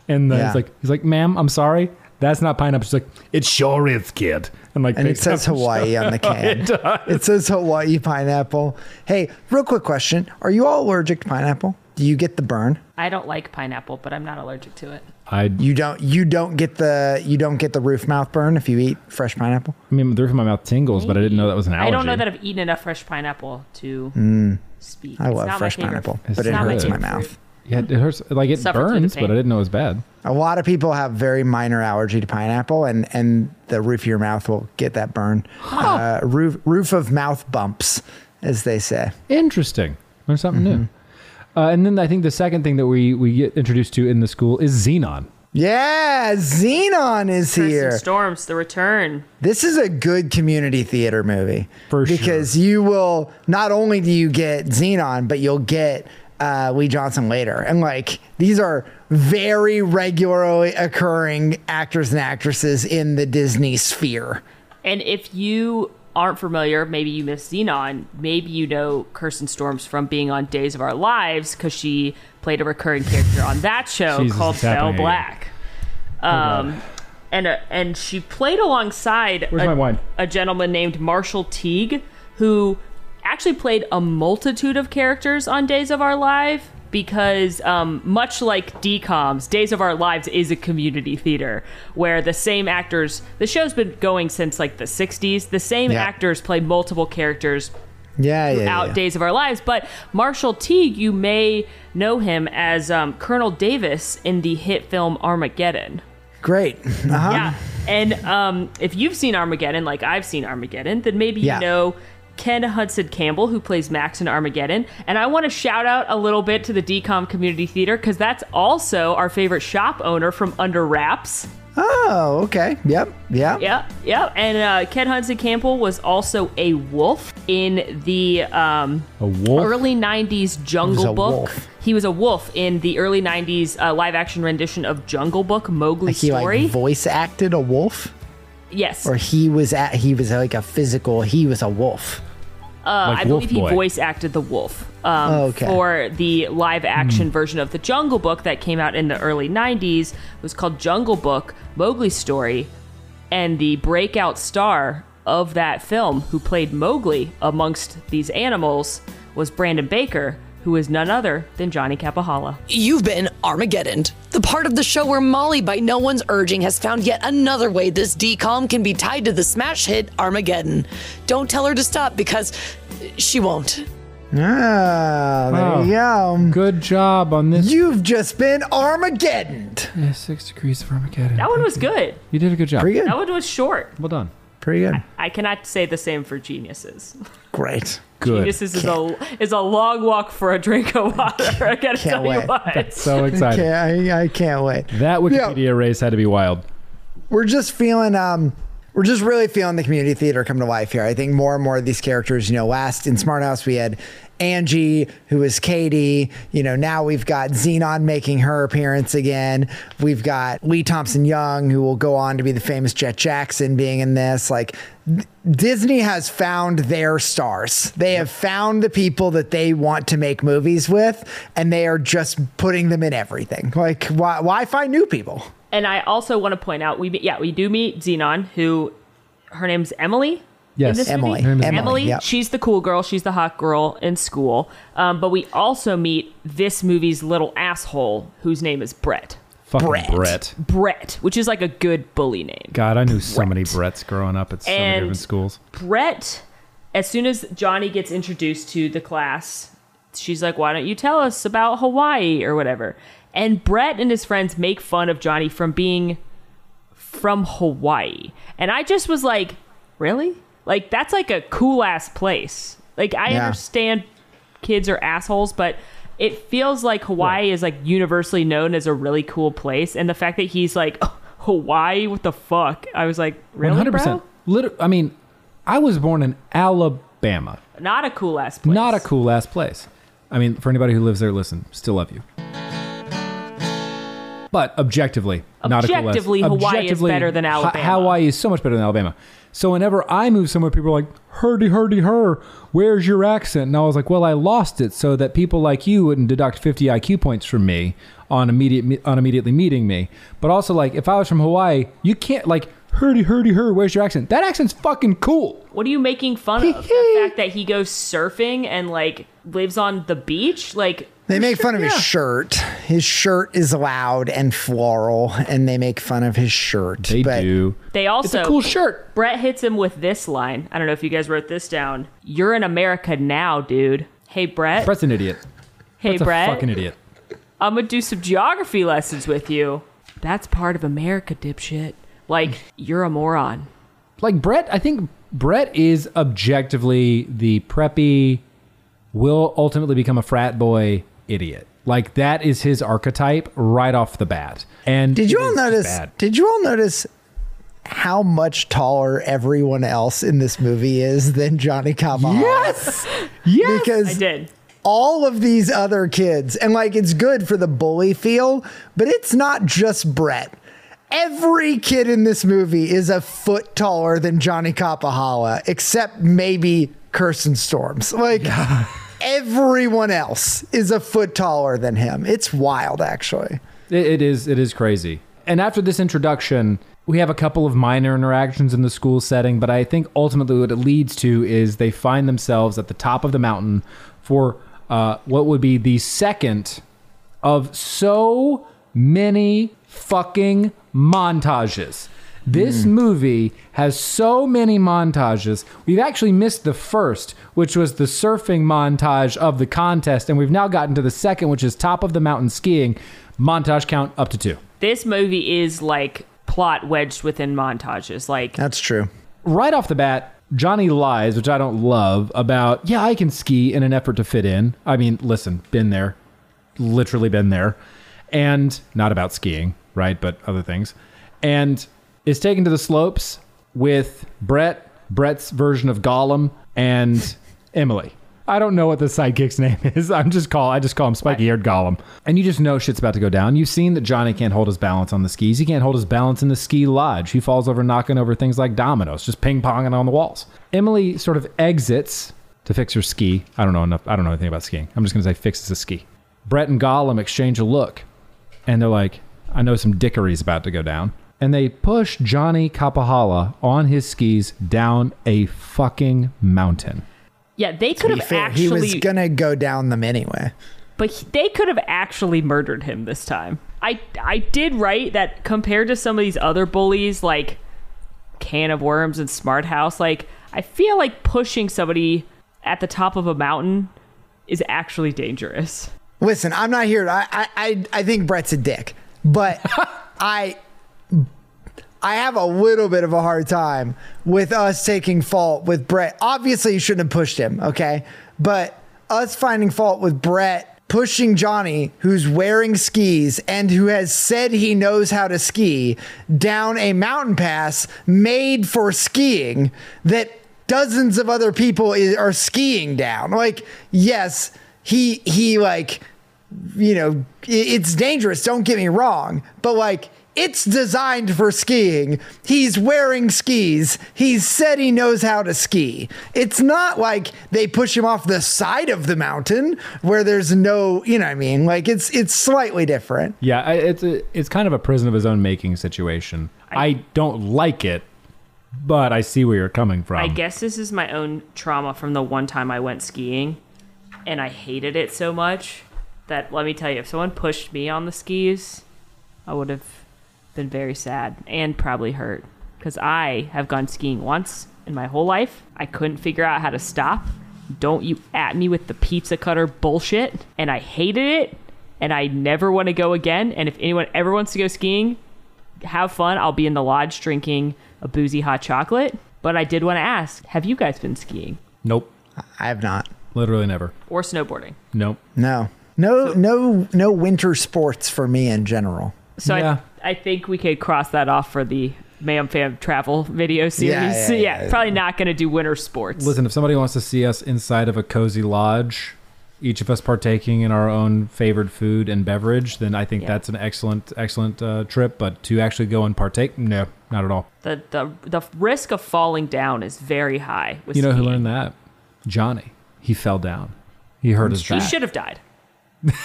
And then Yeah. he's like, he's like, "Ma'am, I'm sorry, that's not pineapple." She's like, "It sure is, kid." And like, And it picks says up- Hawaii on the can. It does. It says Hawaii pineapple. Hey, real quick question. Are you all allergic to pineapple? Do you get the burn? I don't like pineapple, but I'm not allergic to it. I, You don't you don't get the you don't get the roof mouth burn if you eat fresh pineapple? I mean, the roof of my mouth tingles, but I didn't know that was an allergy. I don't know that I've eaten enough fresh pineapple to speak. Mm. I It's love not fresh favorite- pineapple, It's but it not my hurts my mouth. Yeah, it hurts. Like it Suffer burns, but I didn't know it was bad. A lot of people have very minor allergy to pineapple, and and the roof of your mouth will get that burn. Uh, roof roof of mouth bumps, as they say. Interesting. Learn something new. Uh, and then I think the second thing that we we get introduced to in the school is Xenon. Yeah, Xenon is Kirsten here. Storms, the return. This is a good community theater movie. For sure. because you will not only do you get Xenon, but you'll get uh, Lee Johnson later. And like these are very regularly occurring actors and actresses in the Disney sphere. And if you aren't familiar, maybe you miss Xenon, maybe you know Kirsten Storms from being on Days of Our Lives because she played a recurring character on that show Jesus, called it's happening Belle again. Black. Um, and uh, and she played alongside a, a gentleman named Marshall Teague, who actually played a multitude of characters on Days of Our Life. Because um, much like DCOM's, Days of Our Lives is a community theater where the same actors. The show's been going since like the '60s. The same Yeah. actors play multiple characters Yeah, yeah, throughout yeah. Days of Our Lives. But Marshall Teague, you may know him as um, Colonel Davis in the hit film Armageddon. Great. Uh-huh. Yeah. And um, if you've seen Armageddon, like I've seen Armageddon, then maybe Yeah. you know Ken Hudson Campbell, who plays Max in Armageddon. And I want to shout out a little bit to the DCOM Community Theater because that's also our favorite shop owner from Under Wraps. Oh, okay. Yep. Yep. Yep, yep. And uh, Ken Hudson Campbell was also a wolf in the um, A wolf. early 90s Jungle a Book. wolf. He was a wolf in the early 90s uh, live action rendition of Jungle Book, Mowgli's He story. like voice acted a wolf, yes. or he was at he was like a physical. He was a wolf. Uh, Like I believe Wolf he voice acted the wolf um, Oh, okay. for the live action version of the Jungle Book that came out in the early 90s. It was called Jungle Book, Mowgli's Story. And the breakout star of that film, who played Mowgli amongst these animals, was Brandon Baker, who is none other than Johnny Kapahala. You've been Armageddon, the part of the show where Molly, by no one's urging, has found yet another way this DCOM can be tied to the smash hit Armageddon. Don't tell her to stop because she won't. Ah, there Wow. you go. Good job on this. You've just been Armageddon. Yeah, six degrees of Armageddon. That one was good. You did a good job. Pretty good. That one was short. Well done. Pretty good. I cannot say the same for Geniuses. Great. Good. Geniuses is a is a long walk for a drink of water. I gotta tell you wait. what. So excited. Can't, I, I can't wait. That Wikipedia race had to be wild. we're just feeling um we're just really feeling the community theater come to life here. I think more and more of these characters, you know, last in Smart House we had Angie, who was Katie. You know, now we've got Xenon making her appearance again. We've got Lee Thompson Young, who will go on to be the famous Jet Jackson being in this. Like Disney has found their stars. They have found the people that they want to make movies with, and they are just putting them in everything. Like, why, why find new people? And I also want to point out we yeah we do meet Xenon, who her name's Emily. Yes. this Emily. movie? Her name is Emily. Emily, yep. She's the cool girl. She's the hot girl in school. Um, but we also meet this movie's little asshole, whose name is Brett. Fucking Brett. Brett. Brett, which is like a good bully name. God, I knew so many Bretts growing up at so many different schools. Brett, as soon as Johnny gets introduced to the class, she's like, Why don't you tell us about Hawaii or whatever? And Brett and his friends make fun of Johnny from being from Hawaii. And I just was like, Really? Like, that's like a cool ass place. Like, I Yeah. understand kids are assholes, but it feels like Hawaii is like universally known as a really cool place. And the fact that he's like, Hawaii, what the fuck? I was like, Really? 100%. Bro? Liter- I mean, I was born in Alabama. Not a cool ass place. Not a cool ass place. I mean, for anybody who lives there, listen, still love you. But objectively, not a cool ass. Objectively, Hawaii is better than Ha- Alabama. Hawaii is so much better than Alabama. So whenever I move somewhere, people are like, "Hurdy, hurdy, her. Where's your accent?" And I was like, "Well, I lost it so that people like you wouldn't deduct 50 IQ points from me on immediate on immediately meeting me. But also, like, if I was from Hawaii, you can't like." Hurdy, hurdy, her. Where's your accent? That accent's fucking cool. What are you making fun of? the fact that he goes surfing and like lives on the beach? Like They make fun of his shirt. His shirt is loud and floral, and they make fun of his shirt. They but do. they also It's also a cool shirt. Brett hits him with this line. I don't know if you guys wrote this down. You're in America now, dude. Hey Brett. Brett's an idiot. hey Brett's Brett. a fucking idiot. I'm gonna do some geography lessons with you. That's part of America, dipshit. Like you're a moron. like Brett, I think Brett is objectively the preppy, will ultimately become a frat boy idiot. Like that is his archetype right off the bat. And Did you all notice? bad. Did you all notice how much taller everyone else in this movie is than Johnny Kapahala? Yes. Yes. because I did. all of these other kids, and like it's good for the bully feel, but it's not just Brett. Every kid in this movie is a foot taller than Johnny Kapahala, except maybe Kirsten Storms. Like everyone else is a foot taller than him. It's wild, actually. It, it is. It is crazy. And after this introduction, we have a couple of minor interactions in the school setting, but I think ultimately what it leads to is they find themselves at the top of the mountain for uh, what would be the second of so many fucking montages. This mm. movie has so many montages. We've actually missed the first, which was the surfing montage of the contest, and we've now gotten to the second, which is top of the mountain skiing. Montage count up to two. This movie is like plot wedged within montages. Like That's true. Right off the bat, Johnny lies, which I don't love, about, yeah, I can ski in an effort to fit in. I mean, listen, been there, literally been there. And not about skiing, right? But other things. And is taken to the slopes with Brett, Brett's version of Gollum, and Emily. I don't know what the sidekick's name is. I'm just call I just call him spiky haired Gollum. And you just know shit's about to go down. You've seen that Johnny can't hold his balance on the skis. He can't hold his balance in the ski lodge. He falls over knocking over things like dominoes, just ping ponging on the walls. Emily sort of exits to fix her ski. I don't know enough. I don't know anything about skiing. I'm just gonna say fixes a ski. Brett and Gollum exchange a look, and they're like, "I know some dickery's about to go down." And they push Johnny Kapahala on his skis down a fucking mountain. yeah, they could have fair, he was actually gonna go down them anyway. but he- they could have actually murdered him this time. I I did write that compared to some of these other bullies like Can of Worms and Smart House, like I feel like pushing somebody at the top of a mountain is actually dangerous. Listen, I'm not here. I I I, I think Brett's a dick, but I I have a little bit of a hard time with us taking fault with Brett. Obviously, you shouldn't have pushed him, okay? But us finding fault with Brett pushing Johnny, who's wearing skis and who has said he knows how to ski, down a mountain pass made for skiing that dozens of other people i- are skiing down. Like, yes, he he like you know, it's dangerous, don't get me wrong, but like it's designed for skiing. He's wearing skis. He's said he knows how to ski. It's not like they push him off the side of the mountain where there's no, you know what I mean? Like it's it's slightly different. Yeah, it's a, it's kind of a prison of his own making situation. I, don't like it, but I see where you're coming from. I guess this is my own trauma from the one time I went skiing and I hated it so much that let me tell you, if someone pushed me on the skis, I would have been very sad and probably hurt because I have gone skiing once in my whole life. I couldn't figure out how to stop. Don't you at me with the pizza cutter bullshit. And I hated it and I never want to go again. And if anyone ever wants to go skiing, have fun. I'll be in the lodge drinking a boozy hot chocolate. But I did want to ask have you guys been skiing nope, I have not. literally never. or snowboarding? Nope. No. No no no winter sports for me in general. So Yeah. I, I think we could cross that off for the Ma'am Fam travel video series. yeah, So yeah, yeah. probably not going to do winter sports. Listen, if somebody wants to see us inside of a cozy lodge, each of us partaking in our own favored food and beverage, then I think Yeah. that's an excellent, excellent uh, trip. But to actually go and partake, no, not at all. the, the the risk of falling down is very high. With You know who learned that? Johnny. He fell down. He hurt his He should have died.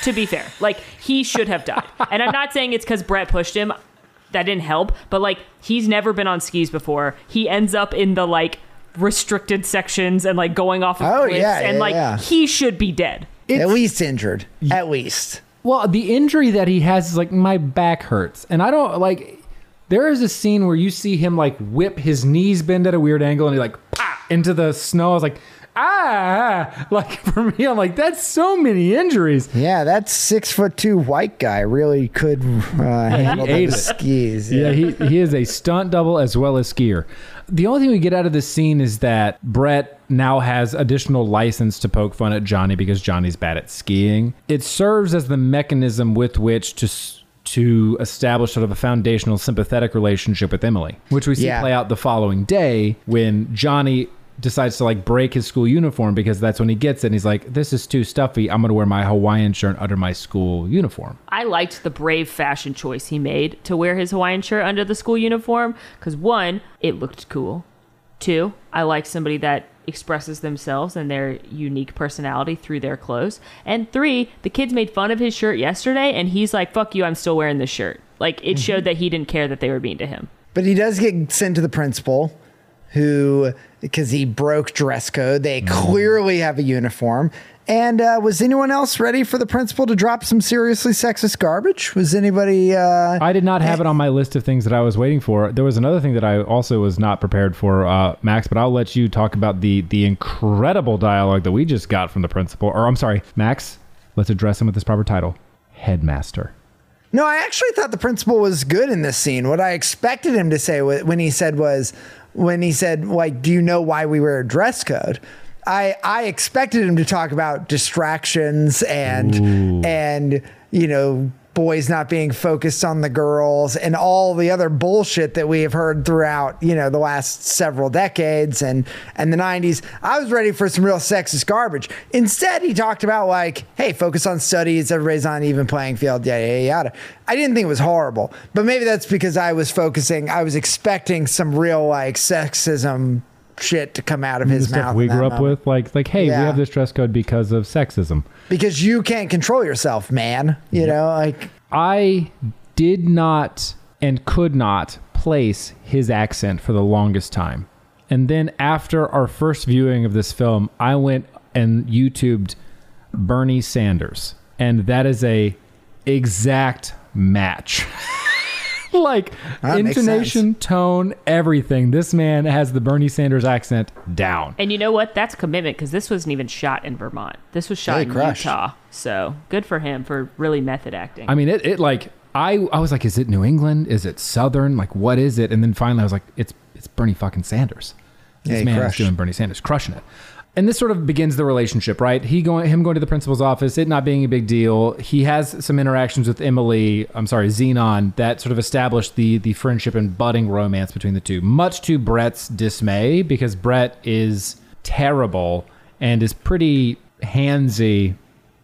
To be fair, like he should have died. And I'm not saying it's because Brett pushed him. That didn't help. But like he's never been on skis before. He ends up in the like restricted sections and like going off of Oh, cliffs. yeah, and yeah, like yeah. he should be dead. At least injured. At least. Well, the injury that he has is like my back hurts, and I don't like. There is a scene where you see him like whip his knees bend at a weird angle, and he like pah, into the snow. I was like, ah, like for me, I'm like, that's so many injuries. Yeah, that six foot two white guy really could uh, handle it. skis. Yeah, he he is a stunt double as well as skier. The only thing we get out of this scene is that Brett now has additional license to poke fun at Johnny because Johnny's bad at skiing. It serves as the mechanism with which to s- to establish sort of a foundational sympathetic relationship with Emily, which we see Yeah. play out the following day when Johnny decides to like break his school uniform because that's when he gets it and he's like this is too stuffy i'm going to wear my hawaiian shirt under my school uniform I liked the brave fashion choice he made to wear his Hawaiian shirt under the school uniform because one, it looked cool. Two, I like somebody that expresses themselves and their unique personality through their clothes. And three, the kids made fun of his shirt yesterday and he's like, fuck you, I'm still wearing this shirt. Like it mm-hmm. showed that he didn't care that they were mean to him. But he does get sent to the principal, who, because he broke dress code, they clearly have a uniform. And uh, was anyone else ready for the principal to drop some seriously sexist garbage? Was anybody? Uh, i did not have it on my list of things that i was waiting for there was another thing that i also was not prepared for uh, max but i'll let you talk about the the incredible dialogue that we just got from the principal or i'm sorry max let's address him with his proper title headmaster No, I actually thought the principal was good in this scene. What I expected him to say when he said was, when he said, like, do you know why we wear a dress code? I I expected him to talk about distractions and and you know boys not being focused on the girls and all the other bullshit that we have heard throughout you know the last several decades and and the 90s i was ready for some real sexist garbage. Instead he talked about like hey focus on studies. Everybody's on even playing field. Yada yada yada. I didn't think it was horrible but maybe that's because i was focusing i was expecting some real like sexism shit to come out of his mouth we grew up moment. with like like hey we have this dress code because of sexism because you can't control yourself man you know like I did not and could not place his accent for the longest time. And then after our first viewing of this film, I went and YouTubed Bernie Sanders. And that is a exact match. like That makes intonation, tone, everything. This man has the Bernie Sanders accent down. And you know what? That's commitment because this wasn't even shot in Vermont. This was shot Hey, in crushed. Utah. So good for him for really method acting. I mean, it, it like I I was like, is it New England? Is it Southern? Like, what is it? And then finally, I was like, it's it's Bernie fucking Sanders. This he man crushed. is doing Bernie Sanders, crushing it. And this sort of begins the relationship, right? He going, him going to the principal's office, it not being a big deal. He has some interactions with Emily. I'm sorry, Xenon, that sort of established the the friendship and budding romance between the two. Much to Brett's dismay, because Brett is terrible and is pretty handsy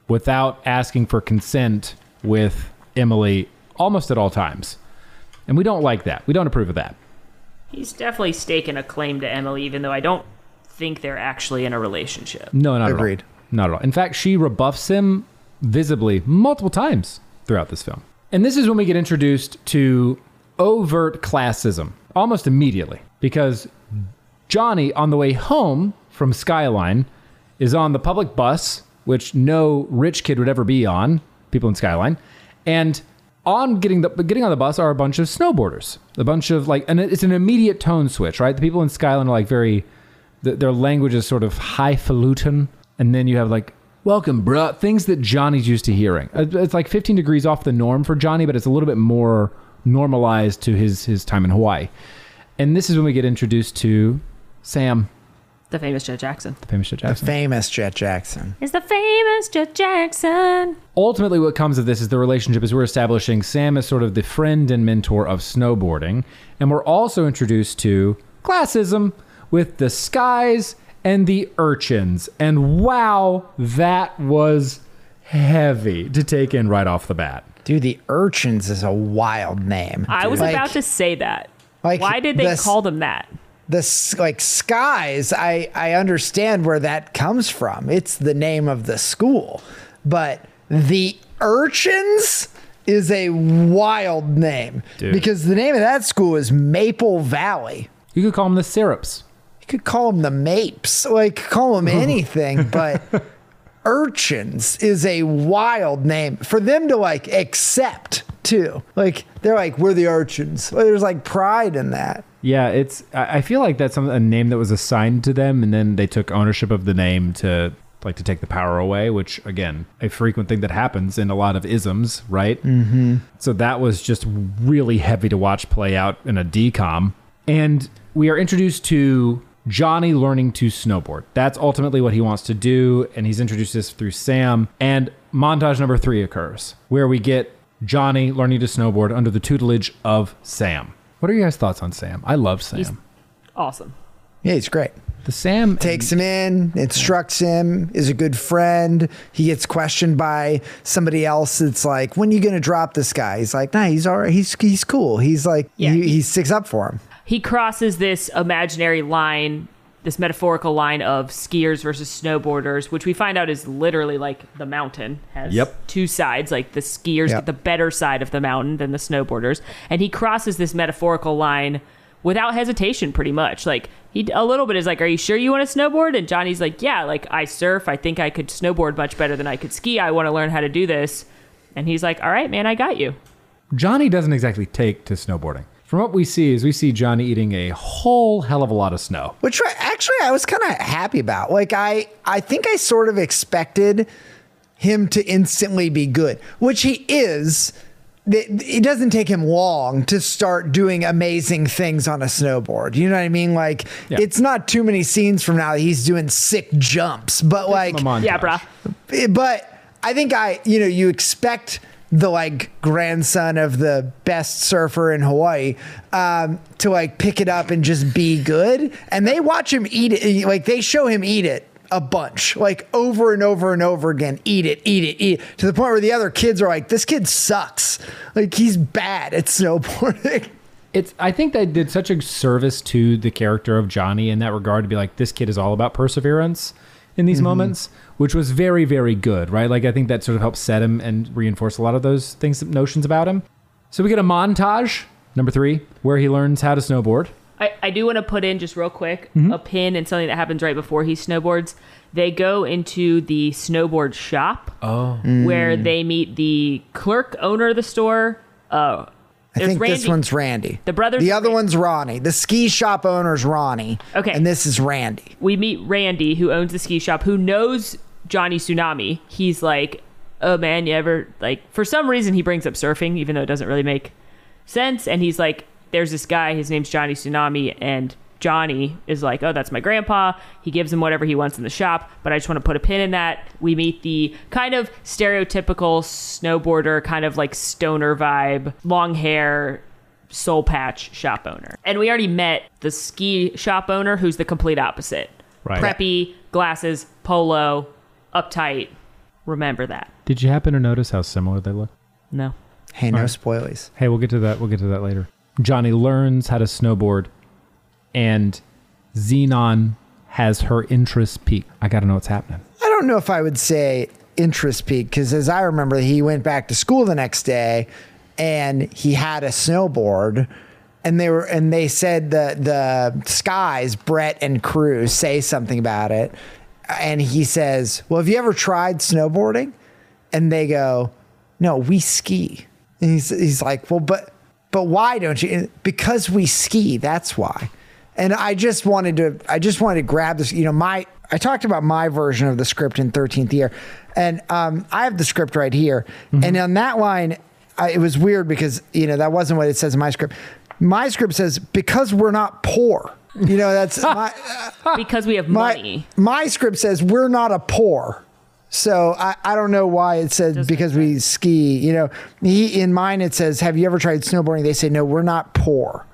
without asking for consent with Emily almost at all times. And we don't like that. We don't approve of that. He's definitely staking a claim to Emily, even though I don't think they're actually in a relationship. No, not Agreed. at all. Not at all. In fact, she rebuffs him visibly multiple times throughout this film. And this is when we get introduced to overt classism almost immediately because Johnny, on the way home from Skyline, is on the public bus, which no rich kid would ever be on, people in Skyline. And on getting the getting on the bus are a bunch of snowboarders, a bunch of like, and it's an immediate tone switch, right? The people in Skyline are like very, th- their language is sort of highfalutin, and then you have like, "Welcome, bruh," things that Johnny's used to hearing. It's like 15 degrees off the norm for Johnny, but it's a little bit more normalized to his his time in Hawaii. And this is when we get introduced to Sam, The famous Jet Jackson. the famous Jet The Jackson. famous Jet Jackson. Is the famous Jet Jackson. ultimately what comes of this is the relationship is we're establishing sam as sort of the friend and mentor of snowboarding and we're also introduced to classism with the skis and the urchins and wow that was heavy to take in right off the bat Dude, the Urchins is a wild name. I was Like- about to say that. like Why did they this- call them that? the like skis i i understand where that comes from it's the name of the school but the urchins is a wild name Dude. because the name of that school is maple valley you could call them the syrups you could call them the mapes like call them anything but urchins is a wild name for them to like accept too. Like they're like we're the urchins. There's like pride in that. Yeah it's i feel like that's some, a name that was assigned to them and then they took ownership of the name to like to take the power away which again a frequent thing that happens in a lot of isms right? Mm-hmm. so that was just really heavy to watch play out in a DCOM and we are introduced to Johnny learning to snowboard. That's ultimately what he wants to do, and he's introduced this through Sam. And montage number three occurs, where we get Johnny learning to snowboard under the tutelage of Sam. What are your guys' thoughts on Sam? I love Sam. Awesome. Yeah, he's great. the Sam Takes him in, instructs him, is a good friend. He gets questioned by somebody else. It's like, when are you gonna drop this guy? He's like, nah, he's all right. He's he's cool. He's like, Yeah, he, he- he sticks up for him. He crosses this imaginary line, this metaphorical line of skiers versus snowboarders, which we find out is literally like the mountain has Yep. two sides. Like the skiers Yep. get the better side of the mountain than the snowboarders, and he crosses this metaphorical line without hesitation, pretty much. Like he a little bit is like, "Are you sure you want to snowboard?" And Johnny's like, "Yeah, like I surf. I think I could snowboard much better than I could ski. I want to learn how to do this." And he's like, "All right, man, I got you." Johnny doesn't exactly take to snowboarding. From what we see is we see Johnny eating a whole hell of a lot of snow. Which actually I was kind of happy about. Like I I think I sort of expected him to instantly be good, which he is. It it doesn't take him long to start doing amazing things on a snowboard. You know what I mean? Like Yeah. it's not too many scenes from now that he's doing sick jumps, but like Come on, Yeah, Josh. bruh. Eh, but I think I, you know, you expect the like grandson of the best surfer in Hawaii um, to like pick it up and just be good. And they watch him eat it, like they show him eat it a bunch, like over and over and over again. Eat it, eat it, eat it, to the point where the other kids are like, this kid sucks. Like he's bad at snowboarding. It's I think they did such a service to the character of Johnny in that regard to be like this kid is all about perseverance in these moments, which was very very good, right? Like I think that sort of helped set him and reinforce a lot of those things notions about him. So we get a montage number 3 where he learns how to snowboard. I, I do want to put in just real quick Mm-hmm. a pin and something that happens right before he snowboards. They go into the snowboard shop Oh. where they meet the clerk owner of the store. Uh, I there's think this one's Randy. The brothers The other Ran- one's Ronnie. The ski shop owner's Ronnie. Okay. And this is Randy. we meet Randy, who owns the ski shop, who knows Johnny Tsunami. He's like, oh man, you ever like? For some reason, he brings up surfing, even though it doesn't really make sense. And he's like, there's this guy. His name's Johnny Tsunami, and Johnny is like, oh, that's my grandpa. He gives him whatever he wants in the shop, but I just want to put a pin in that. We meet the kind of stereotypical snowboarder, kind of like stoner vibe, long hair, soul patch shop owner. And we already met the ski shop owner who's the complete opposite. Right. Preppy, glasses, polo, uptight. Remember that. Did you happen to notice how similar they look? No. Hey, no All right. spoilies. Hey, we'll get to that. We'll get to that later. Johnny learns how to snowboard, and Xenon has her interest peak. I got to know what's happening. I don't know if I would say interest peak because, as I remember, he went back to school the next day and he had a snowboard. And they were, and they said the the skis, Brett and crew say something about it, and he says, "Well, have you ever tried snowboarding?" And they go, "No, we ski." And he's he's like, "Well, but but why don't you?" Because we ski. That's why. And I just wanted to I just wanted to grab this. You know, my I talked about my version of the script in 13th year, and um, I have the script right here. And on that line, I, it was weird because you know that wasn't what it says in my script. My script says because we're not poor. You know, that's my Because we have my money. my script says we're not a poor. So I, I don't know why it said because we ski. You know, he in mine it says, "Have you ever tried snowboarding?" They say, "No, we're not poor."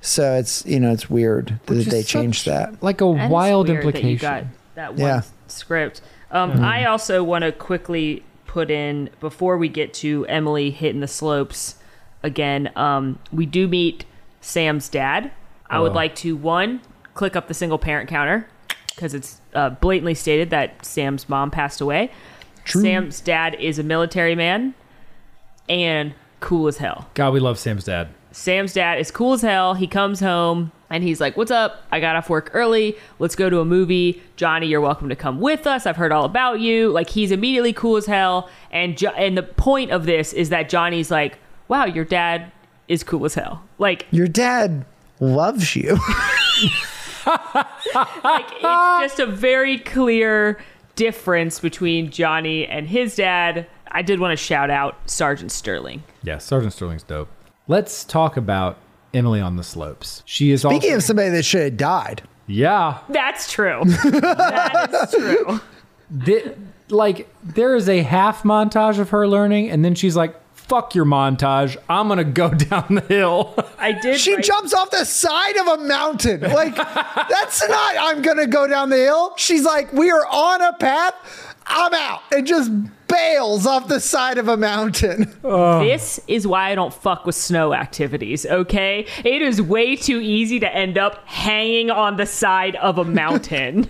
So it's you know it's weird that Which is they changed that. Like a That is wild weird implication. That you got that one Yeah. script. Um, I also want to quickly put in before we get to Emily hitting the slopes again. Um, we do meet Sam's dad. I would like to one click up the single parent counter because it's uh, blatantly stated that Sam's mom passed away. Sam's dad is a military man and cool as hell. God, we love Sam's dad. Sam's dad is cool as hell. He comes home and he's like, What's up? I got off work early. Let's go to a movie. Johnny, you're welcome to come with us. I've heard all about you. Like, he's immediately cool as hell. And, jo- and the point of this is that Johnny's like, Wow, your dad is cool as hell. Like, Your dad loves you. like it's just a very clear difference between Johnny and his dad. I did want to shout out Sergeant Sterling. Yeah, Sergeant Sterling's dope. Let's talk about Emily on the slopes. She is Speaking also of somebody that should have died, Yeah. That's true. that is true. Thi- like there is a half montage of her learning, and then she's like, "Fuck your montage! I'm gonna go down the hill." I did. She write- jumps off the side of a mountain. Like, that's not, I'm going to go down the hill. She's like, we are on a path. I'm out. And just bails off the side of a mountain. This is why I don't fuck with snow activities, okay? It is way too easy to end up hanging on the side of a mountain.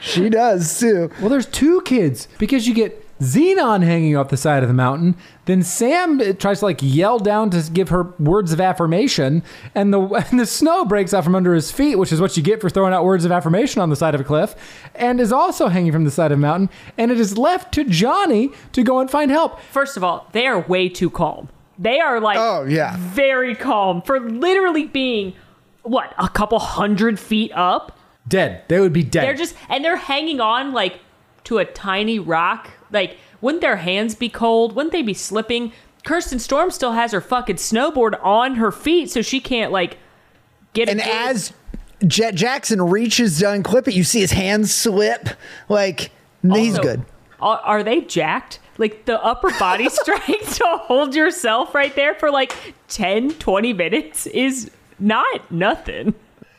She does too. well, there's two kids because you get Xenon hanging off the side of the mountain. Then Sam tries to like yell down to give her words of affirmation, and the and the snow breaks out from under his feet, which is what you get for throwing out words of affirmation on the side of a cliff, and is also hanging from the side of a mountain. And it is left to Johnny to go and find help. First of all, they are way too calm. They are like Oh, yeah. very calm for literally being what, a couple hundred feet up? Dead. They would be dead. They're just and they're hanging on like to a tiny rock. Like, wouldn't their hands be cold? Wouldn't they be slipping? Kirsten Storm still has her fucking snowboard on her feet, so she can't like get. And good- as Jet Jackson reaches to unclip it, you see his hands slip. Like, he's Also, good. Are, are they jacked? Like the upper body strength to hold yourself right there for like 10, 20 minutes is not nothing.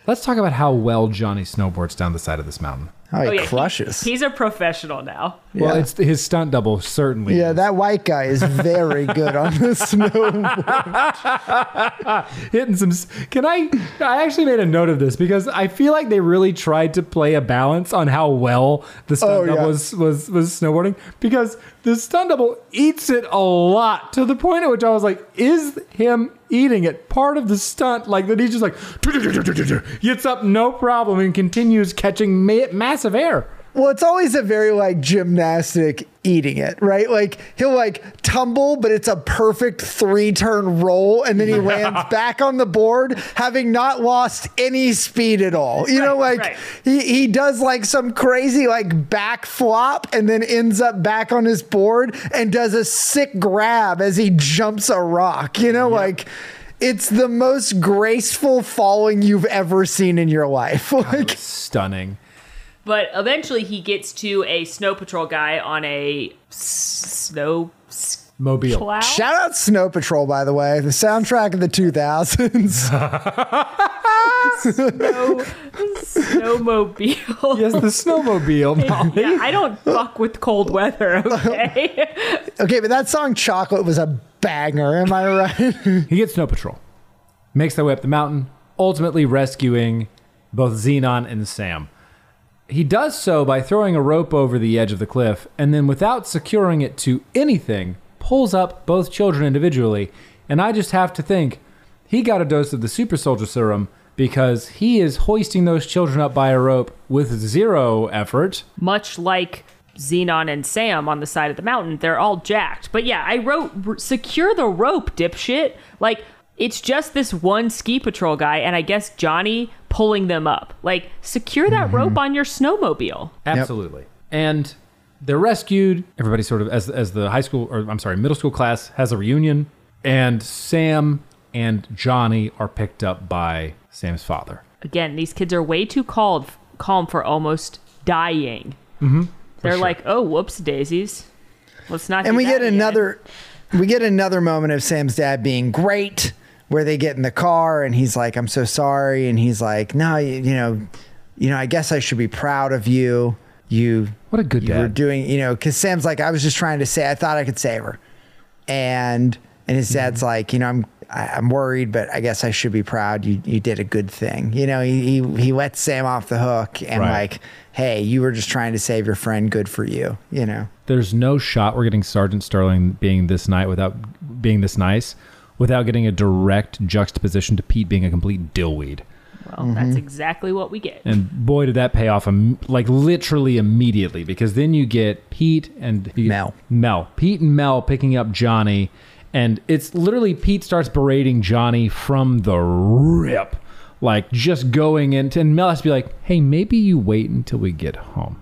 Let's talk about how well Johnny snowboards down the side of this mountain. Oh, he yeah, he- he's a professional now. Well, Yeah. it's his stunt double certainly. yeah, is. that white guy is very good on the snow. hitting some. Can I? I actually made a note of this because I feel like they really tried to play a balance on how well the stunt Oh, double yeah. was, was was snowboarding because the stunt double eats it a lot to the point at which I was like, is him eating it part of the stunt? Like that he's just like gets up no problem and continues catching ma- massive air. Well, it's always a very like gymnastic eating it, right? Like he'll like tumble, but it's a perfect three turn roll, and then he lands back on the board, having not lost any speed at all. You know, like right. he, he does like some crazy like back flop and then ends up back on his board and does a sick grab as he jumps a rock. You know, like it's the most graceful falling you've ever seen in your life. Like Stunning. But eventually he gets to a snow patrol guy on a s- snow s- Mobile. plow. Shout out Snow Patrol, by the way, the soundtrack of the 2000s. Snow, snowmobile. Yes, the snowmobile. Molly. Yeah, I don't fuck with cold weather, okay? okay, but that song Chocolate was a banger, am I right? He gets Snow Patrol, makes their way up the mountain, ultimately rescuing both Xenon and Sam. He does so by throwing a rope over the edge of the cliff, and then without securing it to anything, pulls up both children individually. And I just have to think he got a dose of the super soldier serum because he is hoisting those children up by a rope with zero effort. Much like Xenon and Sam on the side of the mountain, they're all jacked. But yeah, I wrote secure the rope, dipshit. Like, it's just this one ski patrol guy, and I guess Johnny pulling them up. Like, secure that rope on your snowmobile. Absolutely. And they're rescued. Everybody sort of as as the high school or I'm sorry, middle school class has a reunion and Sam and Johnny are picked up by Sam's father. Again, these kids are way too calm, calm for almost dying. Mm-hmm, They're sure. like, oh, whoops, daisies. Let's not. and do we that get again." another we get another moment of Sam's dad being great where they get in the car and he's like I'm so sorry. And he's like no you, you know you know I guess I should be proud of you. You What a good you were doing you know cuz Sam's like I was just trying to say I thought I could save her. And and his dad's mm-hmm. like you know I'm I- I'm worried but I guess I should be proud. You you did a good thing. You know he he, he lets Sam off the hook and Right. like hey you were just trying to save your friend. Good for you you know? There's no shot we're getting Sergeant Sterling being this night without being this nice without getting a direct juxtaposition to Pete being a complete dillweed. Well, that's mm-hmm. exactly what we get. And boy, did that pay off, im- like literally immediately, because then you get Pete and you Mel. Mel, Pete and Mel picking up Johnny, and it's literally Pete starts berating Johnny from the rip, like just going into, and Mel has to be like, "Hey, maybe you wait until we get home,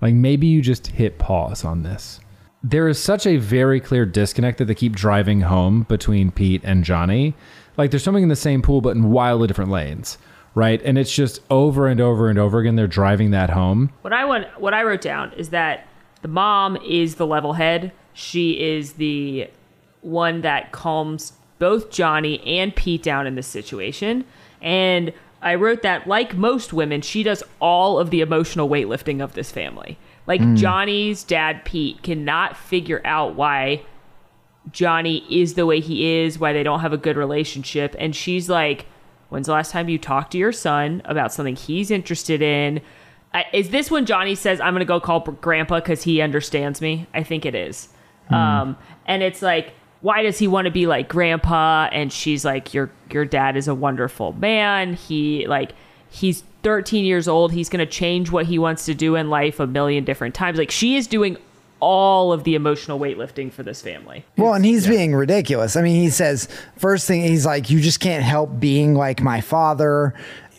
like maybe you just hit pause on this." There is such a very clear disconnect that they keep driving home between Pete and Johnny. Like they're swimming in the same pool, but in wildly different lanes right? And it's just over and over and over again. They're driving that home. What I want, what I wrote down is that the mom is the level head. She is the one that calms both Johnny and Pete down in this situation. And I wrote that, like most women, she does all of the emotional weightlifting of this family. Like Johnny's dad, Pete, cannot figure out why Johnny is the way he is, why they don't have a good relationship. And she's like, When's the last time you talked to your son about something he's interested in? I- Is this when Johnny says, I'm going to go call grandpa because he understands me? I think it is. Um, and it's like, why does he want to be like grandpa? And she's like, your, your dad is a wonderful man. He like, he's 13 years old. He's going to change what he wants to do in life a million different times. Like she is doing all of the emotional weightlifting for this family. Well, and he's being ridiculous. I mean, he says first thing he's like, "You just can't help being like my father."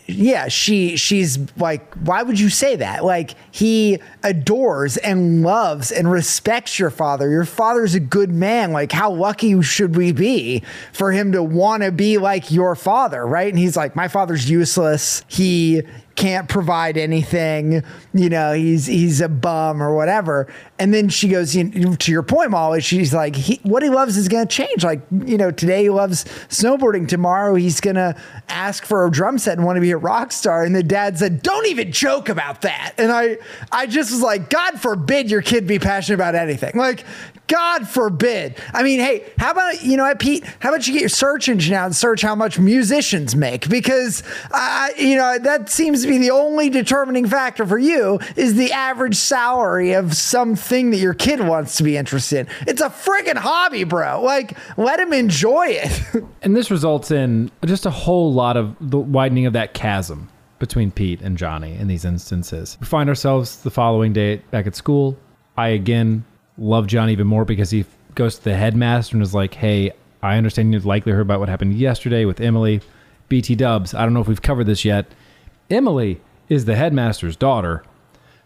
Yeah, she she's like, why would you say that? Like he adores and loves and respects your father. Your father's a good man. Like how lucky should we be for him to want to be like your father, right? And he's like, my father's useless. He can't provide anything. You know, he's he's a bum or whatever. And then she goes, you know, to your point, Molly. She's like, he, what he loves is going to change. Like, you know, today he loves snowboarding. Tomorrow he's going to ask for a drum set and want to be a rock star. And the dad said, don't even joke about that. And I, I just was like, God forbid your kid be passionate about anything. Like, God forbid. I mean, hey, how about you know Pete? How about you get your search engine out and search how much musicians make? Because I, you know, that seems to be the only determining factor for you is the average salary of something that your kid wants to be interested in. It's a friggin' hobby, bro. Like, let him enjoy it. And this results in just a whole lot of the widening of that chasm between Pete and Johnny in these instances. We find ourselves the following day back at school. I again love Johnny even more because he goes to the headmaster and is like, hey, I understand you'd likely heard about what happened yesterday with Emily. BT Dubs, I don't know if we've covered this yet. Emily is the headmaster's daughter.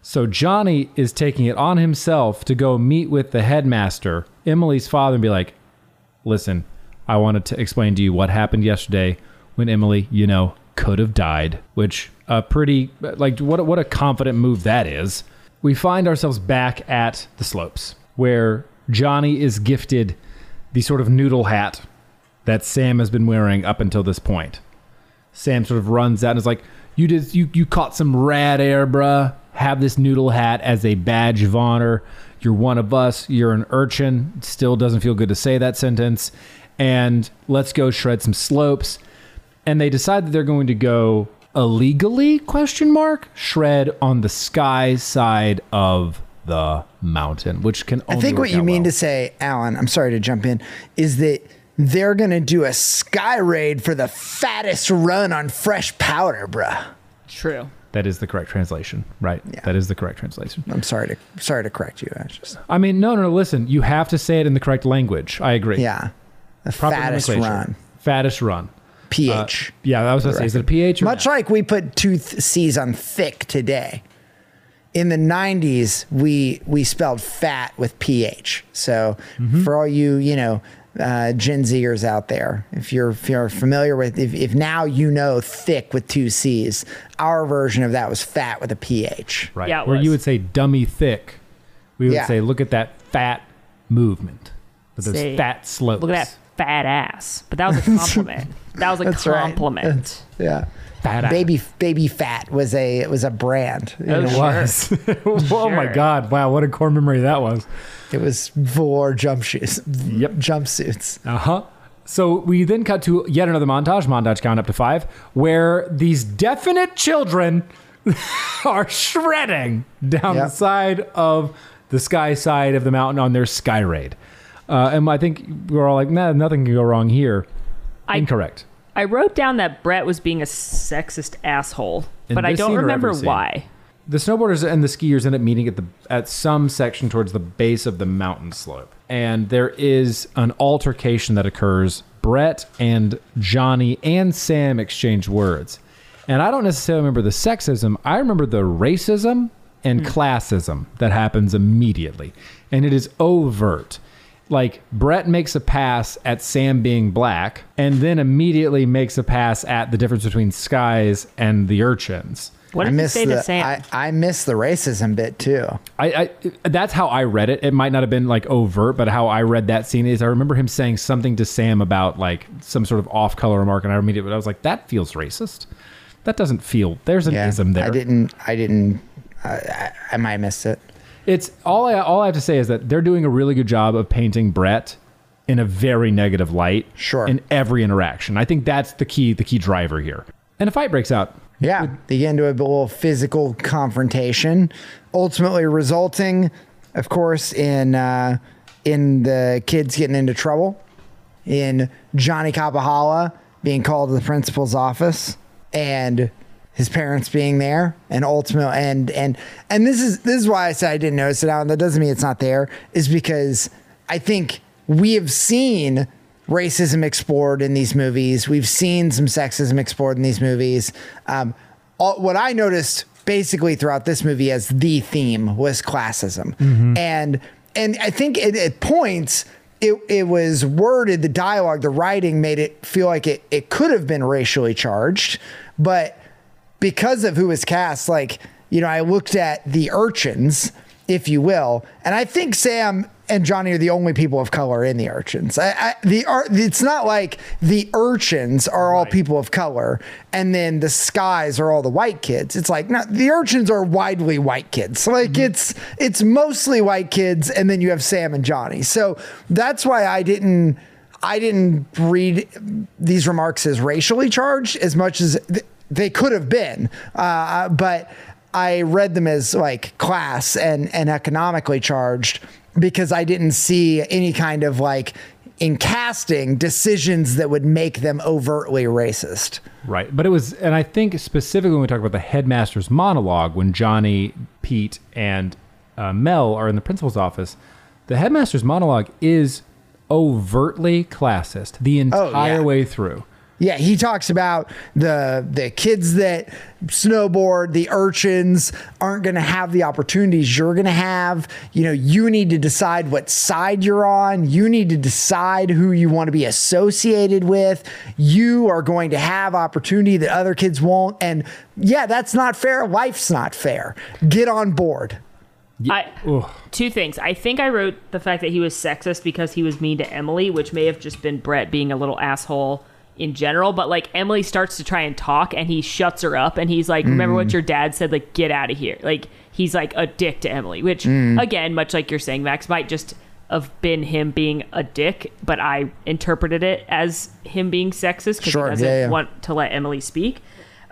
So Johnny is taking it on himself to go meet with the headmaster, Emily's father, and be like, listen, I wanted to explain to you what happened yesterday when Emily, you know, could have died, which a pretty like what what a confident move that is. We find ourselves back at the slopes where Johnny is gifted the sort of noodle hat that Sam has been wearing up until this point. Sam sort of runs out and is like, "You did you you caught some rad air, bruh. Have this noodle hat as a badge of honor. You're one of us. You're an urchin. Still doesn't feel good to say that sentence. And let's go shred some slopes." And they decide that they're going to go illegally question mark shred on the sky side of the mountain, which can only I think what you mean well. to say, Alan, I'm sorry to jump in, is that they're going to do a sky raid for the fattest run on fresh powder, bruh. True. That is the correct translation, right? Yeah. That is the correct translation. I'm sorry to sorry to correct you. I just I mean, no, no, no. Listen, you have to say it in the correct language. I agree. yeah, the Proper fattest nomenclature. run. Fattest run. PH. Yeah, I was gonna say, is it a PH or Much like we put two th- C's on thick today. In the 90s, we we spelled fat with PH. So Mm-hmm. for all you, you know, uh, Gen Zers out there, if you're if you're familiar with if, if now you know thick with two C's, our version of that was fat with a PH. right? Yeah, it Where you would say dummy thick, we would Yeah. say, look at that fat movement, with those Say, fat slopes. Look at that fat ass. But that was a compliment. that was a That's right. compliment. Yeah. Fat ass. Baby baby fat was a it was a brand. you Oh, know? It Sure. was. oh my god! Wow, what a core memory that was. It was for jump shoes. Yep. Jumpsuits. Uh huh. So we then cut to yet another montage, montage count up to five, where these definite children are shredding down Yep. the side of the sky side of the mountain on their sky raid. Uh, and I think we're all like, nah, nothing can go wrong here. I- Incorrect. I wrote down that Brett was being a sexist asshole, In but I don't remember why. The snowboarders and the skiers end up meeting at the at some section towards the base of the mountain slope, and there is an altercation that occurs. Brett and Johnny and Sam exchange words, and I don't necessarily remember the sexism. I remember the racism and hmm. classism that happens immediately, and it is overt. Like Brett makes a pass at Sam being black and then immediately makes a pass at the difference between skies and the urchins. What I did you miss say the to Sam? I, I miss the racism bit too. I, I that's how I read it. It might not have been like overt, but how I read that scene is I remember him saying something to Sam about like some sort of off color remark, and I immediately I was like, that feels racist. That doesn't feel. There's an Yeah, ism there. I didn't. I didn't. I, I, I might have missed it. It's all I all I have to say is that they're doing a really good job of painting Brett in a very negative light. Sure. In every interaction, I think that's the key the key driver here. And a fight breaks out. Yeah, they get into a little physical confrontation, ultimately resulting, of course, in uh, in the kids getting into trouble, in Johnny Kapahala being called to the principal's office, and his parents being there, and ultimately, and and and this is this is why I said I didn't notice it out, and that doesn't mean it's not there, is because I think we have seen racism explored in these movies. We've seen some sexism explored in these movies. Um, all, what I noticed basically throughout this movie as the theme was classism, and and I think it, at points it it was worded, the dialogue, the writing made it feel like it it could have been racially charged, but because of who was cast, like, you know, I looked at the urchins, if you will, and I think Sam and Johnny are the only people of color in the urchins. I, I, the it's not like the urchins are all people of color, and then the skies are all the white kids. It's like no, the urchins are widely white kids. Like mm-hmm. it's it's mostly white kids, and then you have Sam and Johnny. So that's why I didn't. I didn't read these remarks as racially charged as much as they could have been, uh, but I read them as like class and and economically charged because I didn't see any kind of like in casting decisions that would make them overtly racist. Right. But it was, and I think specifically when we talk about the headmaster's monologue, when Johnny, Pete, and uh, Mel are in the principal's office, the headmaster's monologue is overtly classist the entire yeah. way through. Yeah, he talks about the the kids that snowboard, the urchins aren't going to have the opportunities you're going to have. You know, you need to decide what side you're on. You need to decide who you want to be associated with. You are going to have opportunity that other kids won't. And yeah, that's not fair. Life's not fair. Get on board. I, two things. I think I wrote the fact that he was sexist because he was mean to Emily, which may have just been Brett being a little asshole in general. But like Emily starts to try and talk, and he shuts her up, and he's like, "Remember what mm. your dad said? Like, get out of here!" Like he's like a dick to Emily, which mm. again, much like you're saying, Max might just have been him being a dick, but I interpreted it as him being sexist because Sure, he doesn't yeah, yeah. want to let Emily speak.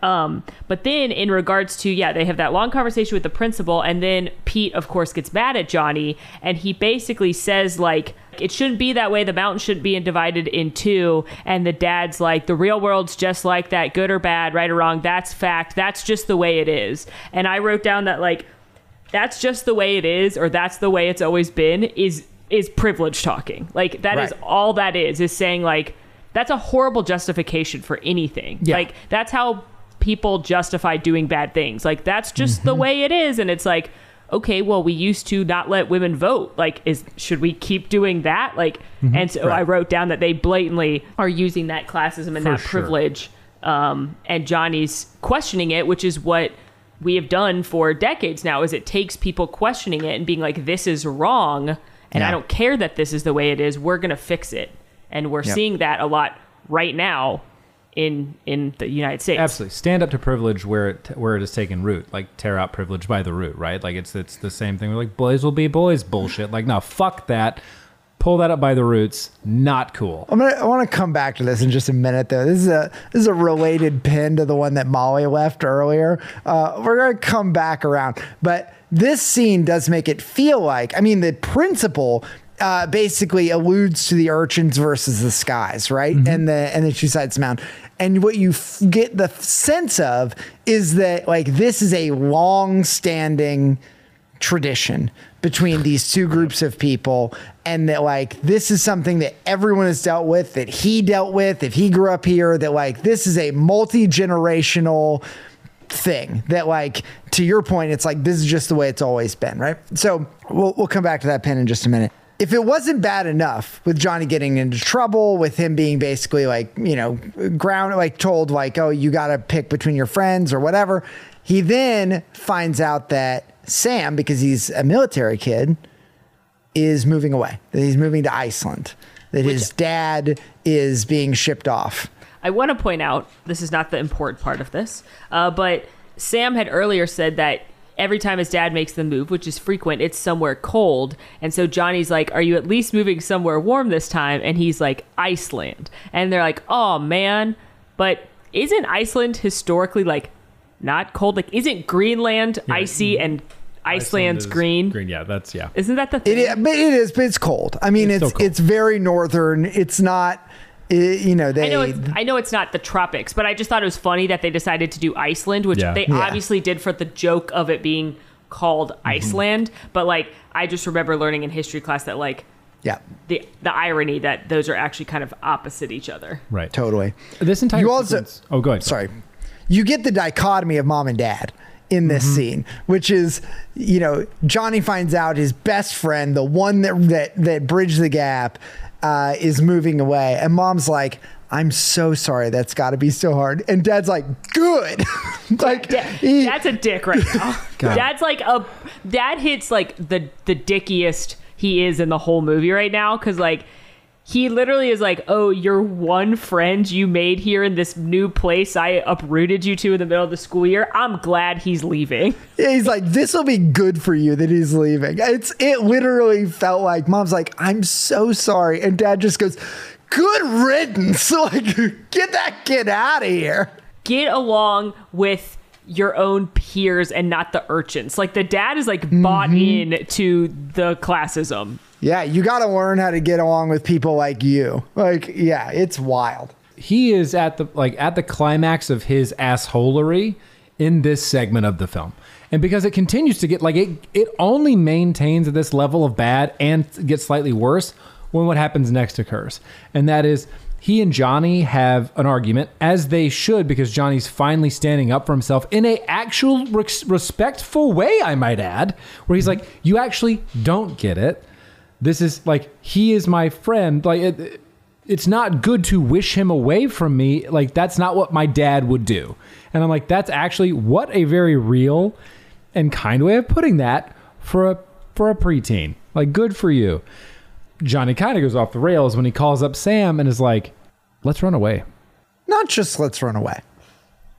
Um, but then in regards to yeah, they have that long conversation with the principal, and then Pete, of course, gets mad at Johnny, and he basically says like it shouldn't be that way. The mountain shouldn't be divided in two. And the dad's like the real world's just like that, good or bad, right or wrong. That's fact. That's just the way it is. And I wrote down that like that's just the way it is, or that's the way it's always been. Is is privilege talking? Like that is Right. all that is. Is saying like that's a horrible justification for anything. Yeah. Like that's how people justify doing bad things. Like that's just the way it is and it's like okay, well we used to not let women vote. Like is should we keep doing that? Like and so I wrote down that they blatantly are using that classism and For that sure. privilege um and Johnny's questioning it, which is what we have done for decades now is it takes people questioning it and being like this is wrong and I don't care that this is the way it is. We're going to fix it. And we're Yep. seeing that a lot right now in in the United States. Absolutely, stand up to privilege where it where it has taken root. Like tear out privilege by the root, right? Like it's it's the same thing. We're like boys will be boys, bullshit. Like no, fuck that. Pull that up by the roots. Not cool. I'm gonna, I want to come back to this in just a minute, though. This is a this is a related pin to the one that Molly left earlier. Uh, we're gonna come back around, but this scene does make it feel like. I mean, the principal uh, basically alludes to the urchins versus the skies, right? And the and the two sides of the mountain. And what you f- get the sense of is that like this is a long-standing tradition between these two groups of people and that like this is something that everyone has dealt with that he dealt with if he grew up here that like this is a multi-generational thing that like to your point it's like this is just the way it's always been right? So we'll, we'll come back to that pin in just a minute if it wasn't bad enough with Johnny getting into trouble, with him being basically like, you know, ground, like told, like, oh, you got to pick between your friends or whatever, he then finds out that Sam, because he's a military kid, is moving away, that he's moving to Iceland, that his dad is being shipped off. I want to point out this is not the important part of this, uh, but Sam had earlier said that every time his dad makes the move, which is frequent, it's somewhere cold. And so Johnny's like, Are you at least moving somewhere warm this time? And he's like, Iceland. And they're like, Oh man. But isn't Iceland historically like not cold? Like, isn't Greenland icy and Iceland's is green? Green, yeah, that's yeah. Isn't that the thing? is, but it is, but it's cold. I mean, It's it's still it's, very northern. It's not, i you know, they. I know it's I know it's not the tropics, but I just thought it was funny that they decided to do Iceland, which Yeah. they Yeah. obviously did for the joke of it being called Mm-hmm. Iceland. But like I just remember learning in history class that like yeah, the the irony that those are actually kind of opposite each other. Right. totally. This entire You also- sequence- oh, go ahead. Sorry, you get the dichotomy of mom and dad in this Mm-hmm. scene, which is, you know, Johnny finds out his best friend, the one that that that bridged the gap, uh, is moving away, and mom's like. I'm so sorry. That's got to be so hard. And dad's like, good. like, Da- he- Dad's a dick right now. God. Dad's like a dad hits like the the dickiest he is in the whole movie right now because like he literally is like, oh, your one friend you made here in this new place I uprooted you to in the middle of the school year. I'm glad he's leaving. He's like, this will be good for you that he's leaving. It's it literally felt like mom's like, I'm so sorry, and dad just goes, good riddance. Like, get that kid out of here. Get along with your own peers and not the urchins. Like the dad is like bought mm-hmm. in to the classism. Yeah, you got to learn how to get along with people like you. Like, yeah, it's wild. he is at the like at the climax of his assholery in this segment of the film and because it continues to get like it it only maintains this level of bad and gets slightly worse when what happens next occurs and that is he and Johnny have an argument as they should because Johnny's finally standing up for himself in a actual res- respectful way I might add where he's like you actually don't get it this is like he is my friend like it, it's not good to wish him away from me like that's not what my dad would do and i'm like that's actually what a very real and kind way of putting that for a for a preteen like good for you johnny kind of goes off the rails when he calls up sam and is like let's run away Not just let's run away.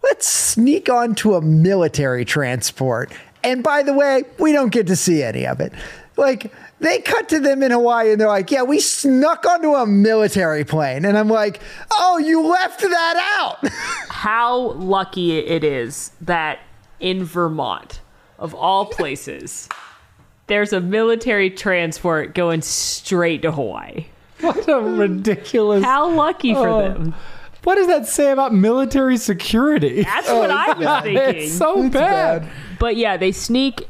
Let's sneak onto a military transport. And by the way, we don't get to see any of it. Like, they cut to them in Hawaii and they're like, yeah, we snuck onto a military plane. And I'm like, oh, you left that out. how lucky it is that in Vermont, of all places, there's a military transport going straight to Hawaii. what a ridiculous How lucky for Oh. them. what does that say about military security That's what oh, I was thinking. it's so bad. But yeah, they sneak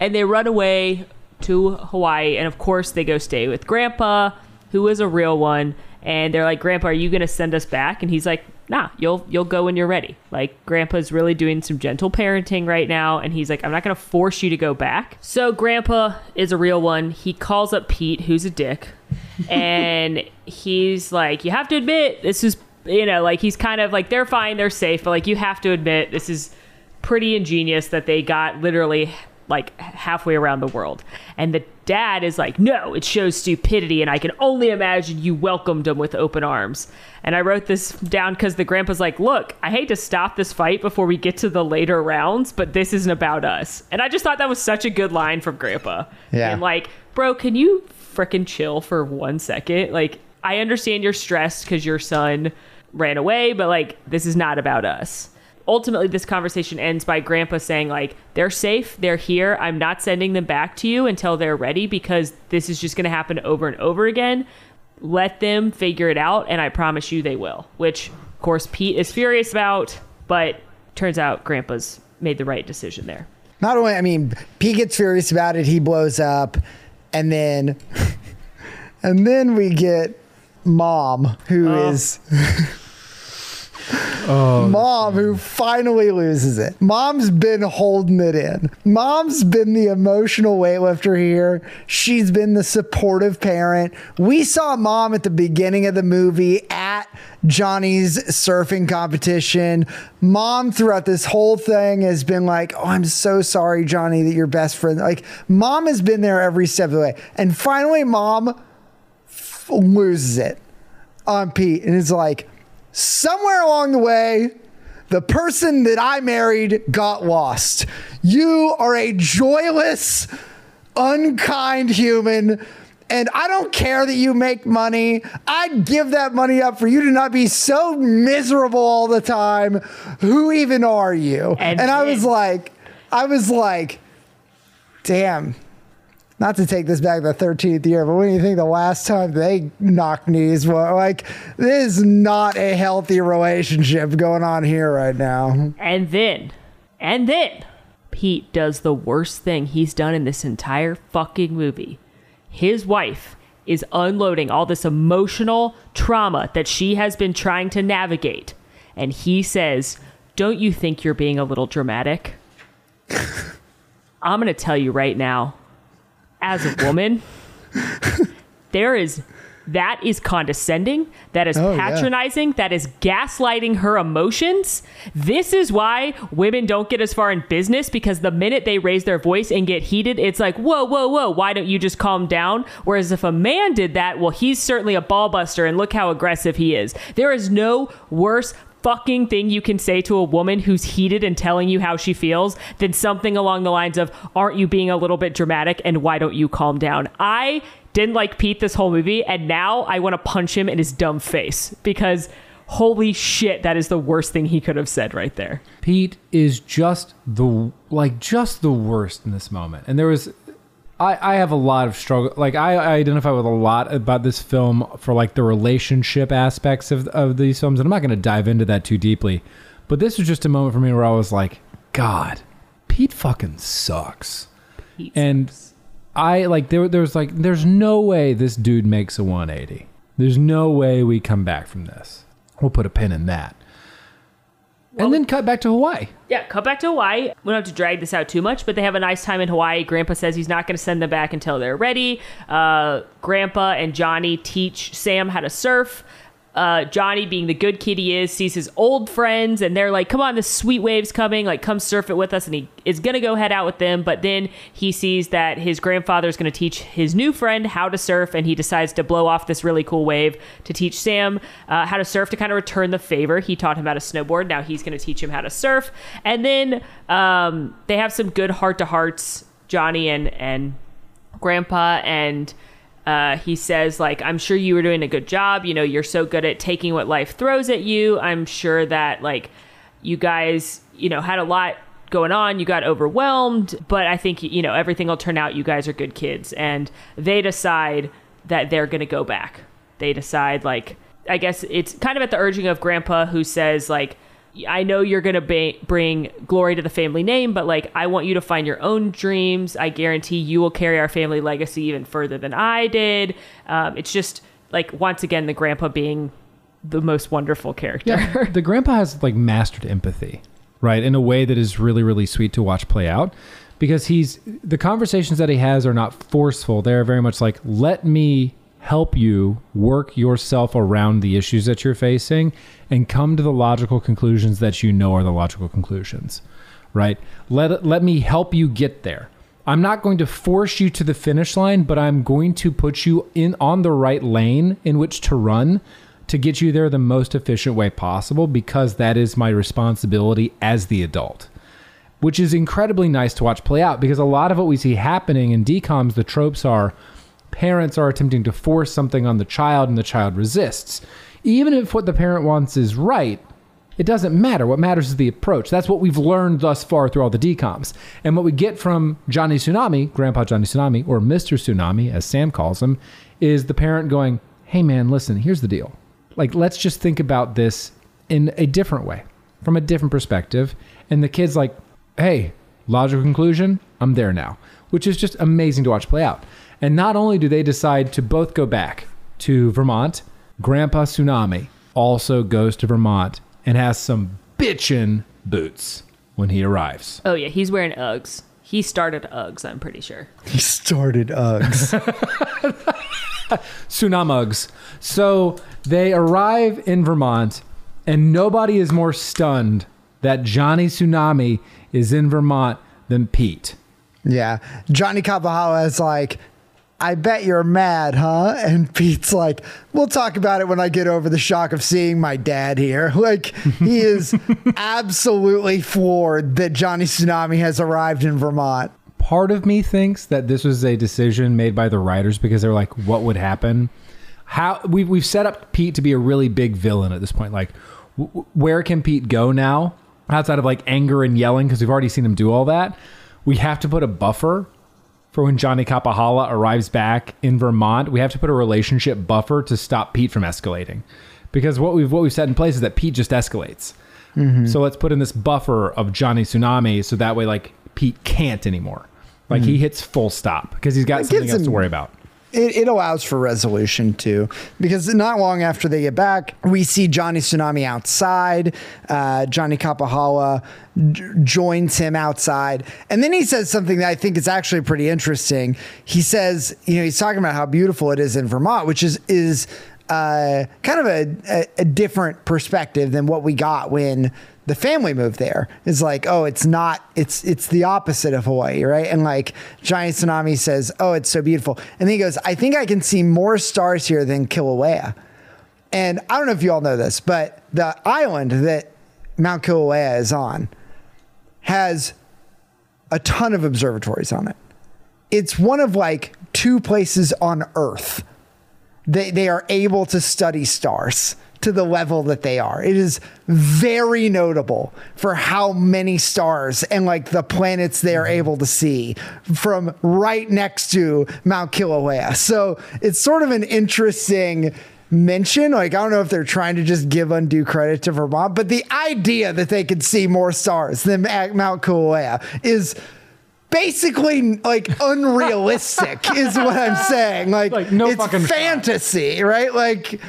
and they run away to Hawaii, and of course they go stay with Grandpa, who is a real one. And they're like, "Grandpa, are you gonna send us back?" And he's like, "Nah, you'll you'll go when you're ready." Like Grandpa's really doing some gentle parenting right now, and he's like, "I'm not gonna force you to go back." So Grandpa is a real one. He calls up Pete, who's a dick, and he's like, "You have to admit this is." You know, like he's kind of like they're fine, they're safe, but like you have to admit this is pretty ingenious that they got literally like halfway around the world. And the dad is like, no, it shows stupidity, and I can only imagine you welcomed him with open arms. And I wrote this down because the grandpa's like, look, I hate to stop this fight before we get to the later rounds, but this isn't about us. And I just thought that was such a good line from grandpa. Yeah. And like, bro, can you freaking chill for one second? Like, I understand you're stressed because your son ran away, but like, this is not about us ultimately this conversation ends by grandpa saying like they're safe. They're here. I'm not sending them back to you until they're ready because this is just going to happen over and over again. Let them figure it out and i promise you they will which of course pete is furious about but turns out grandpa's made the right decision there. Not only, I mean, Pete gets furious about it, he blows up, and then, and then we get mom, who oh. is Oh. Mom, who finally loses it. Mom's been holding it in. Mom's been the emotional weightlifter here. She's been the supportive parent. We saw mom at the beginning of the movie at Johnny's surfing competition. Mom, throughout this whole thing, has been like, Oh, I'm so sorry, Johnny, that your best friend. Like, mom has been there every step of the way. And finally, mom f- loses it on Pete. And it's like, somewhere along the way, the person that I married got lost. You are a joyless, unkind human. And I don't care that you make money. I'd give that money up for you to not be so miserable all the time. Who even are you? And And, I was like, I was like, damn. Not to take this back the 13th year, but when you think the last time they knocked knees? Well, like, this is not a healthy relationship going on here right now. And then, and then, Pete does the worst thing he's done in this entire fucking movie. His wife is unloading all this emotional trauma that she has been trying to navigate. And he says, Don't you think you're being a little dramatic? I'm going to tell you right now, as a woman, there is. That is condescending. That is Oh, yeah. patronizing. That is gaslighting her emotions. This is why women don't get as far in business because the minute they raise their voice and get heated, it's like, whoa, whoa, whoa, why don't you just calm down? Whereas if a man did that, well, he's certainly a ball buster and look how aggressive he is. There is no worse fucking thing you can say to a woman who's heated and telling you how she feels than something along the lines of, aren't you being a little bit dramatic and why don't you calm down? I didn't like Pete this whole movie, and now I want to punch him in his dumb face because holy shit, that is the worst thing he could have said right there. Pete is just the like just the worst in this moment. And there was I, I have a lot of struggle like I, I identify with a lot about this film for like the relationship aspects of of these films and I'm not gonna dive into that too deeply. But this was just a moment for me where I was like, God, Pete fucking sucks. Pete And sucks. I like there there's like there's no way this dude makes a 180. There's no way we come back from this. We'll put a pin in that. And then cut back to Hawaii. Yeah, cut back to Hawaii. We don't have to drag this out too much, but they have a nice time in Hawaii. Grandpa says he's not going to send them back until they're ready. Uh, Grandpa and Johnny teach Sam how to surf. Uh, Johnny, being the good kid he is, sees his old friends and they're like, come on, the sweet wave's coming. Like, come surf it with us. And he is going to go head out with them. But then he sees that his grandfather is going to teach his new friend how to surf. And he decides to blow off this really cool wave to teach Sam uh, how to surf to kind of return the favor. He taught him how to snowboard. Now he's going to teach him how to surf. And then um, they have some good heart to hearts, Johnny and, and grandpa and uh, he says like i'm sure you were doing a good job. You know you're so good at taking what life throws at you. I'm sure that like you guys you know had a lot going on. You got overwhelmed. But i think you know everything will turn out. You guys are good kids. And they decide that they're going to go back. They decide like i guess it's kind of at the urging of grandpa who says like I know you're going to ba- bring glory to the family name, but like, I want you to find your own dreams. I guarantee you will carry our family legacy even further than I did. Um, it's just like, once again, the grandpa being the most wonderful character. Yeah, the grandpa has like mastered empathy, right? In a way that is really, really sweet to watch play out because he's the conversations that he has are not forceful. They're very much like, let me help you work yourself around the issues that you're facing and come to the logical conclusions that you know are the logical conclusions, right? Let, let me help you get there. I'm not going to force you to the finish line, but I'm going to put you in on the right lane in which to run to get you there the most efficient way possible because that is my responsibility as the adult. Which is incredibly nice to watch play out because a lot of what we see happening in DCOMs the tropes are parents are attempting to force something on the child and the child resists. Even if what the parent wants is right, it doesn't matter. What matters is the approach. That's what we've learned thus far through all the DCOMs. And what we get from Johnny Tsunami, Grandpa Johnny Tsunami, or Mr. Tsunami, as Sam calls him, is the parent going, Hey man, listen, here's the deal. Like, let's just think about this in a different way, from a different perspective. And the kid's like, Hey, logical conclusion, I'm there now, which is just amazing to watch play out. And not only do they decide to both go back to Vermont, Grandpa Tsunami also goes to Vermont and has some bitchin' boots when he arrives. Oh yeah, he's wearing Uggs. He started Uggs, I'm pretty sure. He started Uggs. Tsunamugs. So they arrive in Vermont, and nobody is more stunned that Johnny Tsunami is in Vermont than Pete. yeah. Johnny Kapahala is like, I bet you're mad, huh? And Pete's like, we'll talk about it when I get over the shock of seeing my dad here. Like, he is absolutely floored that Johnny Tsunami has arrived in Vermont. Part of me thinks that this was a decision made by the writers because they're like, what would happen? How we've we've set up Pete to be a really big villain at this point. Like, w- where can Pete go now outside of like anger and yelling? Because we've already seen him do all that. We have to put a buffer for when Johnny Kapahala arrives back in Vermont. We have to put a relationship buffer to stop Pete from escalating. Because what we've what we've set in place is that Pete just escalates. Mm-hmm. So let's put in this buffer of Johnny Tsunami so that way like Pete can't anymore. Like he mm-hmm. hits full stop because he's got It something else to worry about. It, it allows for resolution too because not long after they get back we see johnny tsunami outside uh, johnny kapahala j- joins him outside and then he says something that i think is actually pretty interesting. He says you know he's talking about how beautiful it is in vermont which is is uh, kind of a, a, a different perspective than what we got when the family moved there is like, oh, it's not, it's it's the opposite of Hawaii, right? And like Johnny Tsunami says, oh, it's so beautiful, and then he goes, I think I can see more stars here than Kilauea. And I don't know if you all know this, but the island that Mount Kilauea is on has a ton of observatories on it. It's one of like two places on Earth they they are able to study stars to the level that they are. It is very notable for how many stars and like the planets they are able to see from right next to Mount Kilauea. So it's sort of an interesting mention. Like I don't know if they're trying to just give undue credit to Vermont, but the idea that they could see more stars than at Mount Kilauea is basically like unrealistic is what I'm saying. Like, Like, no it's fucking shot. fantasy, right? Like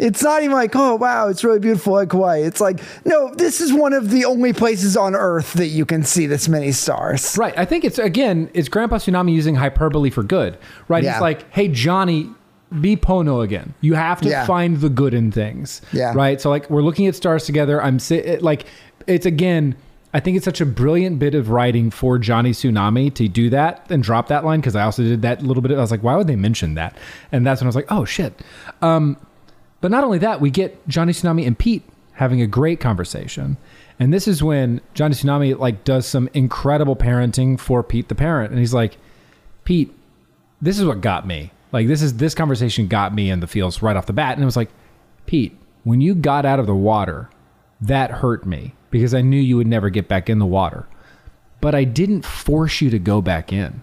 it's not even like, oh wow, it's really beautiful like Hawaii. It's like, no, this is one of the only places on Earth that you can see this many stars. Right. I think it's again, it's Grandpa Tsunami using hyperbole for good. Right. Yeah. It's like, hey Johnny, be Pono again. You have to Yeah. find the good in things. Yeah. Right. So like we're looking at stars together. I'm si- like, it's again. I think it's such a brilliant bit of writing for Johnny Tsunami to do that and drop that line because I also did that little bit. Of, I was like, why would they mention that? And that's when I was like, oh shit. Um, but not only that, we get Johnny Tsunami and Pete having a great conversation. And this is when Johnny Tsunami like does some incredible parenting for Pete the parent. And he's like, Pete, this is what got me. Like this is this conversation got me in the feels right off the bat. And it was like, Pete, when you got out of the water, that hurt me because I knew you would never get back in the water. But I didn't force you to go back in.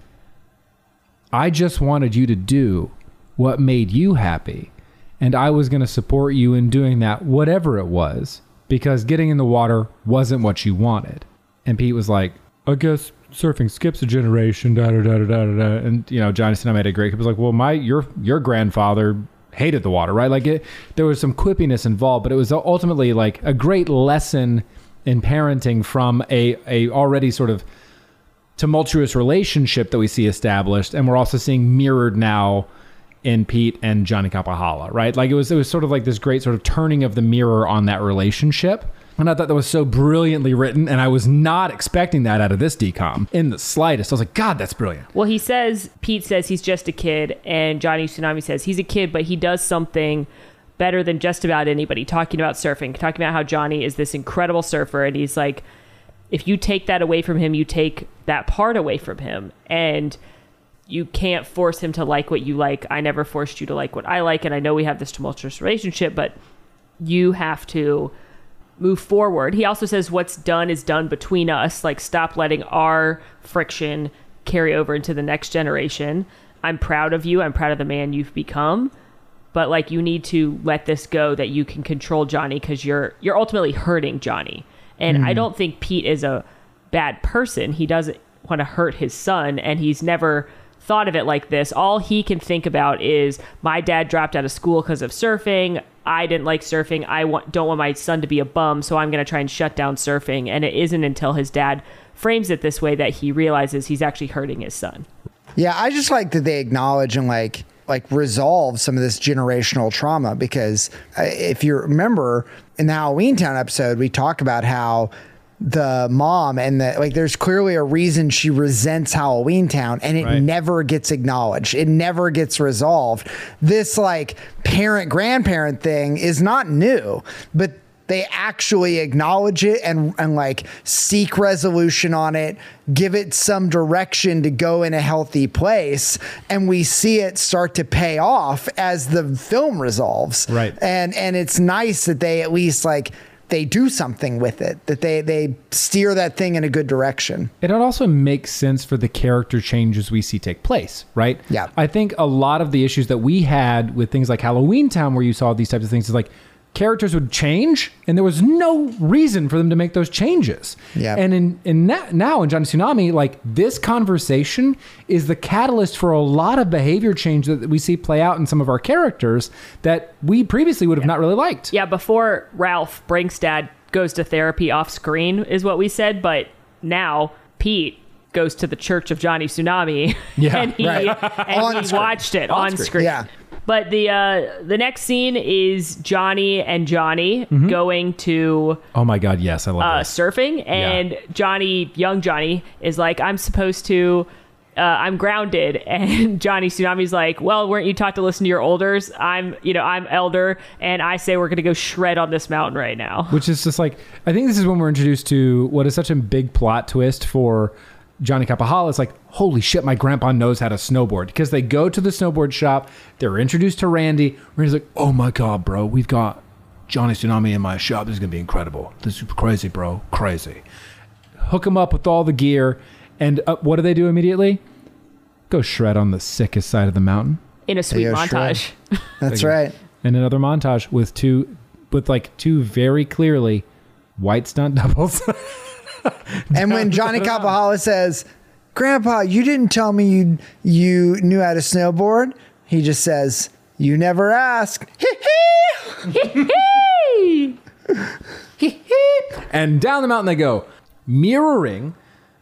I just wanted you to do what made you happy. And I was going to support you in doing that, whatever it was, because getting in the water wasn't what you wanted. And Pete was like, I guess surfing skips a generation, da da da da da da. And, you know, Johnny Tsunami made a great, he was like, well, my, your, your grandfather hated the water, right? Like it, there was some quippiness involved, but it was ultimately like a great lesson in parenting from a, a already sort of tumultuous relationship that we see established, and we're also seeing mirrored now in Pete and Johnny Kapahala, right? Like it was it was sort of like this great sort of turning of the mirror on that relationship. And I thought that was so brilliantly written, and I was not expecting that out of this DCOM in the slightest. I was like, God, that's brilliant. Well, he says Pete says he's just a kid, and Johnny Tsunami says he's a kid, but he does something better than just about anybody. Talking about surfing, talking about how Johnny is this incredible surfer, and he's like, if you take that away from him, you take that part away from him, and you can't force him to like what you like. I never forced you to like what I like, and I know we have this tumultuous relationship, but you have to move forward. He also says what's done is done between us. Like, stop letting our friction carry over into the next generation. I'm proud of you. I'm proud of the man you've become. But like, you need to let this go. That you can control Johnny because you're you're ultimately hurting Johnny. And I mm-hmm. don't think Pete is a bad person. He doesn't want to hurt his son, and he's never thought of it like this. All he can think about is my dad dropped out of school because of surfing. I didn't like surfing. I want, don't want my son to be a bum, so I'm going to try and shut down surfing. And it isn't until his dad frames it this way that he realizes he's actually hurting his son. Yeah, I just like that they acknowledge and like like resolve some of this generational trauma because uh, if you remember in the Halloween Town episode, we talk about how the mom and the like there's clearly a reason she resents Halloween Town and it Right. never gets acknowledged. It never gets resolved. This like parent grandparent thing is not new, but they actually acknowledge it and and like seek resolution on it, give it some direction to go in a healthy place, and we see it start to pay off as the film resolves. Right. And and it's nice that they at least like they do something with it, that they they steer that thing in a good direction. It also makes sense for the character changes we see take place, right? Yeah. I think a lot of the issues that we had with things like Halloween Town, where you saw these types of things, is like characters would change, and there was no reason for them to make those changes. Yeah. And in in na- now in Johnny Tsunami, like this conversation is the catalyst for a lot of behavior change that we see play out in some of our characters that we previously would have not really liked. Yeah, before Ralph Brink's dad goes to therapy off screen is what we said, but now Pete goes to the Church of Johnny Tsunami Yeah, and he, right. and he watched it On on, screen. screen. Yeah. But the uh, the next scene is Johnny and Johnny Mm-hmm. going to Oh my God, yes, I love uh, surfing, and Johnny, young Johnny, is like, "I'm supposed to." Uh, I'm grounded, and Johnny Tsunami's like, "Well, weren't you taught to listen to your elders? I'm, you know, I'm elder, and I say we're gonna go shred on this mountain right now." which is just like I think this is when we're introduced to what is such a big plot twist for Johnny Kapahala. is like, holy shit, my grandpa knows how to snowboard because they go to the snowboard shop. They're introduced to Randy. Randy's like, oh my god, bro, we've got Johnny Tsunami in my shop. This is gonna be incredible. This is crazy, bro, crazy. Hook him up with all the gear, and uh, what do they do immediately? Go shred on the sickest side of the mountain. In a sweet go shred. montage. That's right. and another montage with two with like two very clearly white stunt doubles. And when Johnny Kapahala says, "Grandpa, you didn't tell me you you knew how to snowboard," he just says, "You never asked." and down the mountain they go, mirroring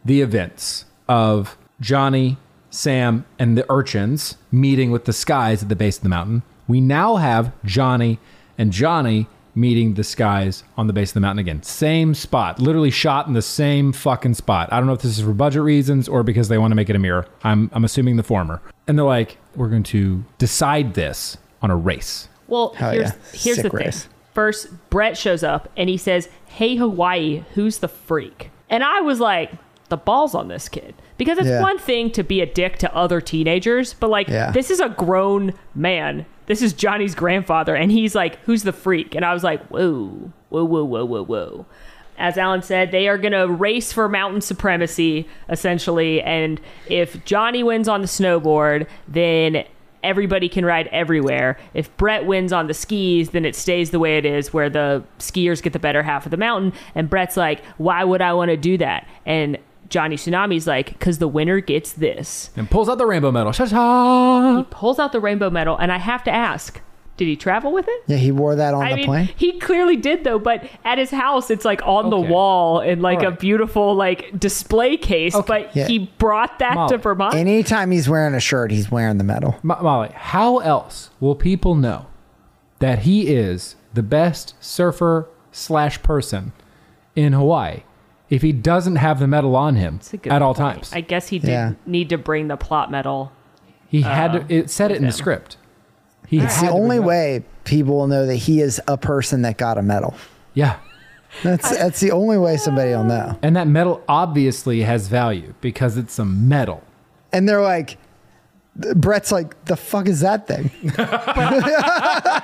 the events of Johnny, Sam, and the urchins meeting with the skies at the base of the mountain. We now have Johnny and Johnny meeting the skies on the base of the mountain again. Same spot, literally shot in the same fucking spot. I don't know if this is for budget reasons or because they want to make it a mirror. I'm, I'm assuming the former. And they're like, we're going to decide this on a race. Well, Hell here's yeah. here's Sick the race. thing. First, Brett shows up and he says, "Hey Hawaii, who's the freak?" And I was like, "The balls on this kid." Because it's Yeah. one thing to be a dick to other teenagers, but like Yeah. this is a grown man. This is Johnny's grandfather and he's like, "Who's the freak?" And I was like, "Whoa. Whoa, whoa, whoa, whoa, whoa." As Alan said, they are going to race for mountain supremacy, essentially. And if Johnny wins on the snowboard, then everybody can ride everywhere. If Brett wins on the skis, then it stays the way it is, where the skiers get the better half of the mountain. And Brett's like, why would I want to do that? And Johnny Tsunami's like, because the winner gets this. And pulls out the rainbow medal. Cha-cha! Pulls out the rainbow medal, and I have to ask, did he travel with it? Yeah, he wore that on I the mean, plane. he clearly did though, but at his house, it's like on the wall in like All a beautiful like display case. But Yeah. he brought that Molly, to Vermont. Anytime he's wearing a shirt, he's wearing the medal. Mo- Molly, how else will people know that he is the best surfer slash person in Hawaii if he doesn't have the medal on him That's a good at all point. times? I guess he did Yeah. need to bring the plot medal. he had to, uh, it said it in the script. He It's the only way people will know that he is a person that got a medal. Yeah. That's that's the only way somebody will know. And that medal obviously has value because it's a medal. And they're like, Brett's like, the fuck is that thing?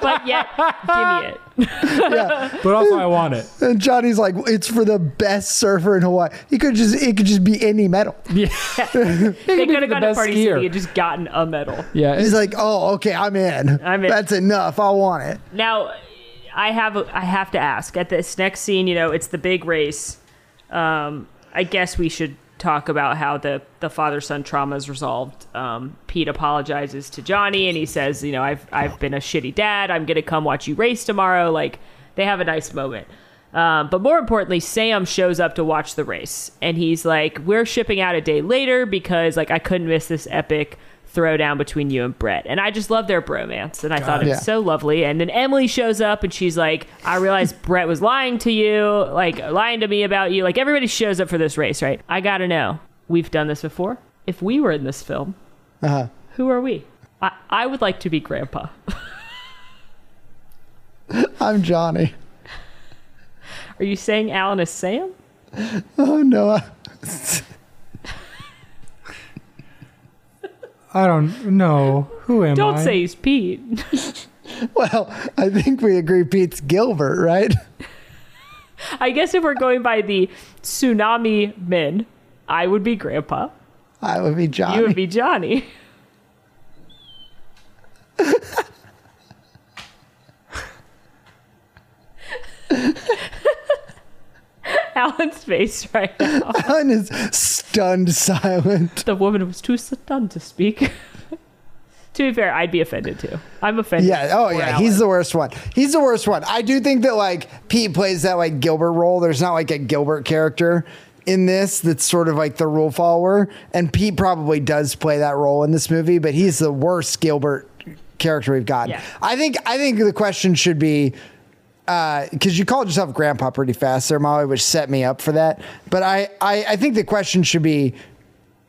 But yet, give me it. yeah. But also, I want it. And Johnny's like, it's for the best surfer in Hawaii. He could just it could just be any medal. They could have gone to best Party skier. City and just gotten a medal. Yeah. He's like, oh, okay, I'm in. I'm in. That's enough. I want it. Now, I have a, I have to ask at this next scene. You know, it's the big race. Um, I guess we should talk about how the the father son trauma is resolved. Um, Pete apologizes to Johnny and he says, you know, I've I've been a shitty dad. I'm gonna come watch you race tomorrow. Like they have a nice moment. Um, but more importantly, Sam shows up to watch the race, and he's like, "We're shipping out a day later because like I couldn't miss this epic throwdown between you and Brett." And I just love their bromance, and I thought it was Yeah. so lovely. And then Emily shows up, and she's like, "I realized Brett was lying to you, like lying to me about you. Like everybody shows up for this race, right? I gotta know. We've done this before. If we were in this film, Uh-huh. who are we? I, I would like to be Grandpa." I'm Johnny. Are you saying Alan is Sam? Oh no. I- I don't know. Who am I Don't I? say he's Pete. Well, I think we agree Pete's Gilbert, right? I guess if we're going by the tsunami men, I would be Grandpa. I would be Johnny. You would be Johnny. Alan's face right now. Alan is stunned silent. The woman was too stunned to speak. to be fair, I'd be offended too. I'm offended. Yeah. Oh, yeah. Alan. He's the worst one. He's the worst one. I do think that like Pete plays that like Gilbert role. There's not like a Gilbert character in this that's sort of like the rule follower, and Pete probably does play that role in this movie, but he's the worst Gilbert character we've gotten. Yeah. I think. I think the question should be. Uh, because you called yourself grandpa pretty fast there, Molly, which set me up for that. But I, I, I think the question should be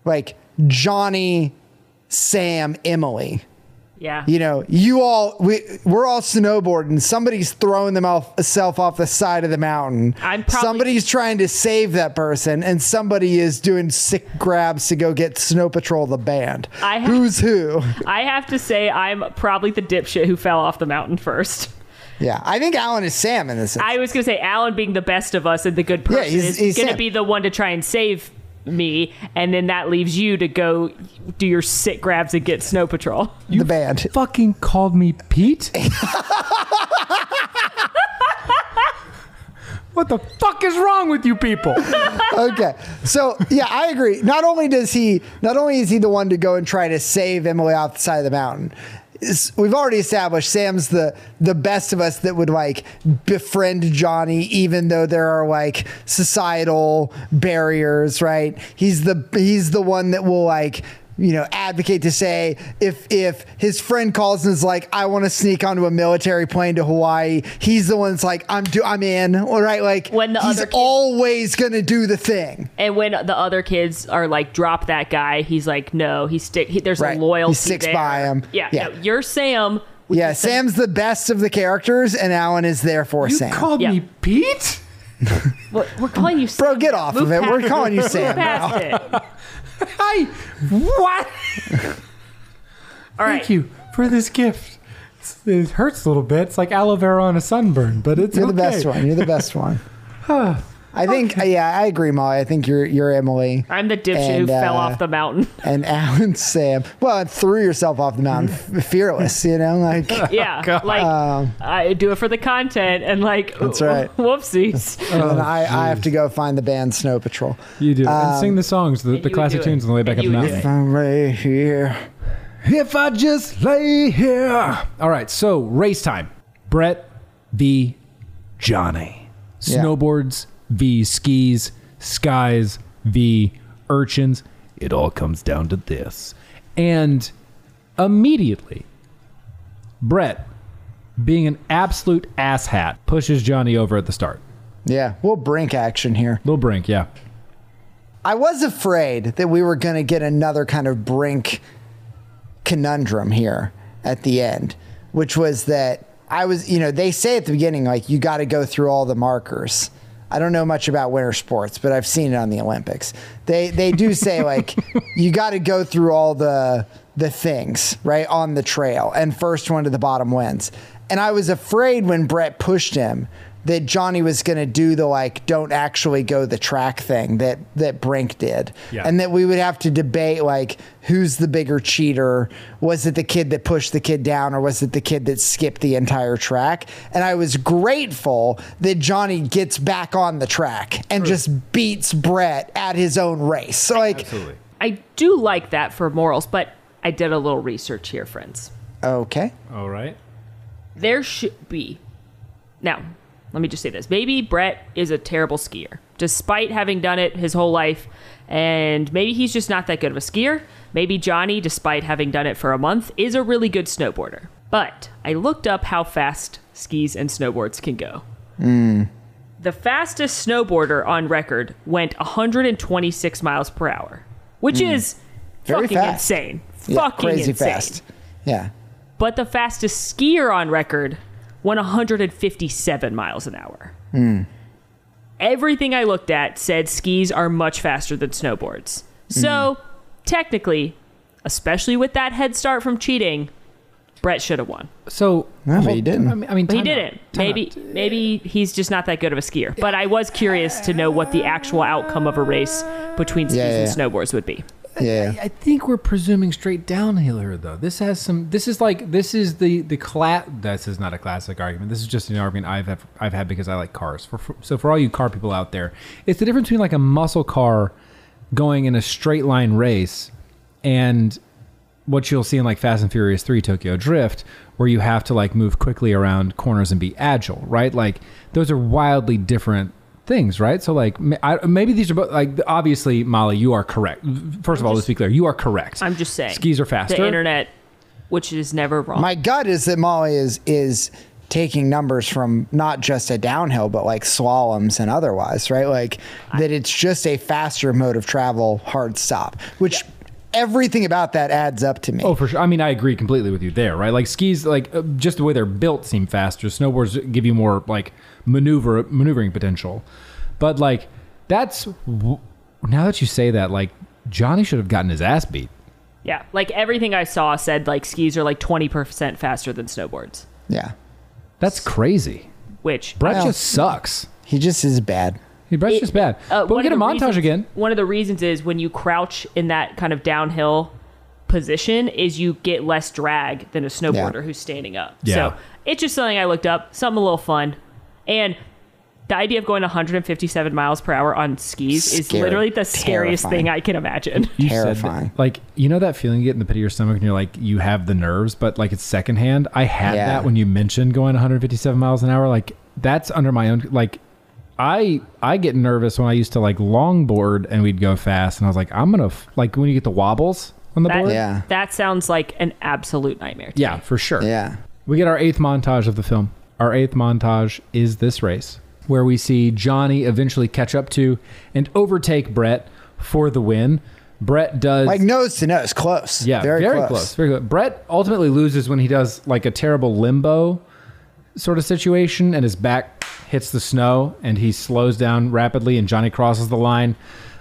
like Johnny, Sam, Emily Yeah. you know, you all we we're all snowboarding. Somebody's throwing them off the side of the mountain. I'm probably- somebody's trying to save that person, and somebody is doing sick grabs to go get Snow Patrol the band. I ha- Who's who? I have to say, I'm probably the dipshit who fell off the mountain first. Yeah, I think Alan is Sam in this. I was gonna say Alan being the best of us and the good person he's- is gonna Sam. be the one to try and save me, and then that leaves you to go do your sit grabs and get Snow Patrol. the band. fucking called me Pete? what the fuck is wrong with you people? okay. So yeah, I agree. Not only does he, not only is he the one to go and try to save Emily off the side of the mountain. We've already established Sam's the the best of us that would like befriend Johnny, even though there are like societal barriers. Right? He's the he's the one that will like you know advocate to say if if his friend calls and is like I want to sneak onto a military plane to Hawaii, he's the one that's like I'm do I'm in. All right, like When the he's other kid- always gonna do the thing. And when the other kids are like, "Drop that guy," he's like, "No, he stick. He, there's Right. a loyalty He sticks there. by him. Yeah, Yeah. No, you're Sam. Yeah, the- Sam's the best of the characters, and Alan is there for You Sam. called Yeah. me Pete? We're, we're calling you Bro, get off Move of it. We're calling you Sam past now. it. I what? All right. Thank you for this gift. It's- It hurts a little bit. It's like aloe vera on a sunburn, but it's You're the best one. You're the best one. I think, yeah, I agree, Molly. I think you're you're Emily, I'm the dipshit And, who fell uh, off the mountain. and Alan's Sam. Well, and threw yourself off the mountain, fearless. You know, like Yeah, like I do it for the content, and like Um, That's right. whoopsies. and I, I have to go find the band Snow Patrol. You do. and Um, sing the songs, the, the classic tunes on the way back up the you mountain. do I'm right here. If I just lay here. All right, so race time. Brett v. Johnny. Yeah. Snowboards v. skis. Skies v. urchins. It all comes down to this. And immediately, Brett, being an absolute asshat, pushes Johnny over at the start. Yeah, we'll brink action here. Little brink, yeah. I was afraid that we were going to get another kind of brink conundrum here at the end, which was that I was, you know, they say at the beginning, like, you got to go through all the markers. I don't know much about winter sports, but I've seen it on the Olympics. They they do say like you got to go through all the the things right on the trail, and first one to the bottom wins. And I was afraid when Brett pushed him that Johnny was going to do the like don't actually go the track thing that that Brink did, Yeah. and that we would have to debate like who's the bigger cheater? Was it the kid that pushed the kid down, or was it the kid that skipped the entire track? And I was grateful that Johnny gets back on the track and just beats Brett at his own race. So like, Absolutely. I do like that for morals, but I did a little research here, friends. okay, All right. There should be. Now, let me just say this. Maybe Brett is a terrible skier, despite having done it his whole life. And maybe he's just not that good of a skier. Maybe Johnny, despite having done it for a month, is a really good snowboarder. But I looked up how fast skis and snowboards can go. Hmm. The fastest snowboarder on record went 126 miles per hour, which hmm. is Very fucking fast. insane. yeah, fucking crazy insane. fast. Yeah. But the fastest skier on record went 157 miles an hour. Everything I looked at said skis are much faster than snowboards. So, technically, especially with that head start from cheating, Brett should have won. So No, but he didn't. I mean, I mean But he time out. didn't. Time Maybe out. maybe he's just not that good of a skier. But I was curious to know what the actual outcome of a race between skis Yeah, yeah, and yeah. snowboards would be. Yeah. I think we're presuming straight downhill here, though. This has some. This is like this is the the class. This is not a classic argument. This is just an argument I've have, I've had because I like cars. For, for so for all you car people out there, it's the difference between like a muscle car going in a straight line race and what you'll see in like Fast and Furious 3 Tokyo Drift, where you have to like move quickly around corners and be agile, right? Like those are wildly different things, right? So like I, maybe these are both like obviously Molly, you are correct. First of all, let's be clear, you are correct. I'm just saying. skis are faster. The internet, which is never wrong. My gut is that Molly is is taking numbers from not just a downhill, but like slaloms and otherwise, right? Like that it's just a faster mode of travel, hard stop, which everything about that adds up to me. Oh, for sure. I mean, I agree completely with you there, right? Like skis, like uh, just the way they're built seem faster. Snowboards give you more like maneuver maneuvering potential. But like that's now that you say that, like Johnny should have gotten his ass beat. yeah, like everything I saw said like skis are like 20% faster than snowboards, Yeah. That's crazy. which Brett Well- just sucks. He just is bad. He Brett's It- just bad. Uh, but we one get a montage reasons- again. One of the reasons is when you crouch in that kind of downhill position is you get less drag than a snowboarder Yeah. who's standing up. Yeah. So it's just something I looked up, something a little fun. And the idea of going 157 miles per hour on skis is literally the scariest Terrifying. thing I can imagine. You said that- Terrifying. like you know that feeling you get in the pit of your stomach and you're like you have the nerves, but like it's secondhand. I had Yeah. that when you mentioned going 157 miles an hour. Like that's under my own like. I I get nervous when I used to like longboard and we'd go fast and I was like I'm gonna f- like when you get the wobbles on the That, board. Yeah. that sounds like an absolute nightmare. to Yeah, me. for sure. Yeah. We get our eighth montage of the film. Our eighth montage is this race, where we see Johnny eventually catch up to and overtake Brett for the win. Brett does Like nose to nose, close. yeah, Very, very, close. close. Very close. Brett ultimately loses when he does like a terrible limbo sort of situation, and his back hits the snow, and he slows down rapidly, and Johnny crosses the line.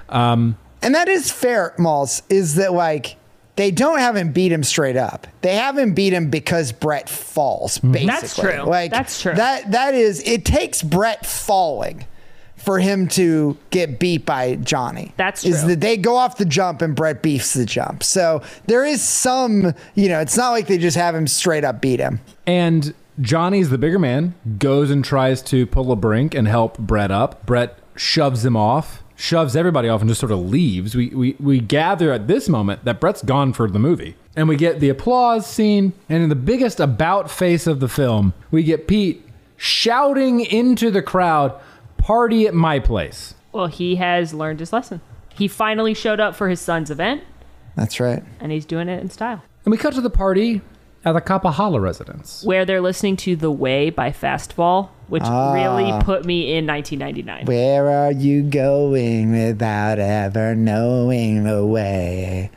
Um, And that is fair, Malls, is that like they don't have him beat him straight up. They have him beat him because Brett falls, hmm. basically. That's true. Like That's true. That that is it takes Brett falling for him to get beat by Johnny. That's Is that they go off the jump and Brett beefs the jump. So there is some, you know, it's not like they just have him straight up beat him. And Johnny's the bigger man, goes and tries to pull a brink and help Brett up. Brett shoves him off, shoves everybody off, and just sort of leaves. We, we, we gather at this moment that Brett's gone for the movie. And we get the applause scene. And in the biggest about face of the film, we get Pete shouting into the crowd, Party at my place. Well, he has learned his lesson. He finally showed up for his son's event, That's right. and he's doing it in style. And we cut to the party at the Kapahala residence. Where they're listening to "The Way" by Fastball, which Ah. really put me in 1999. Where are you going without ever knowing the way?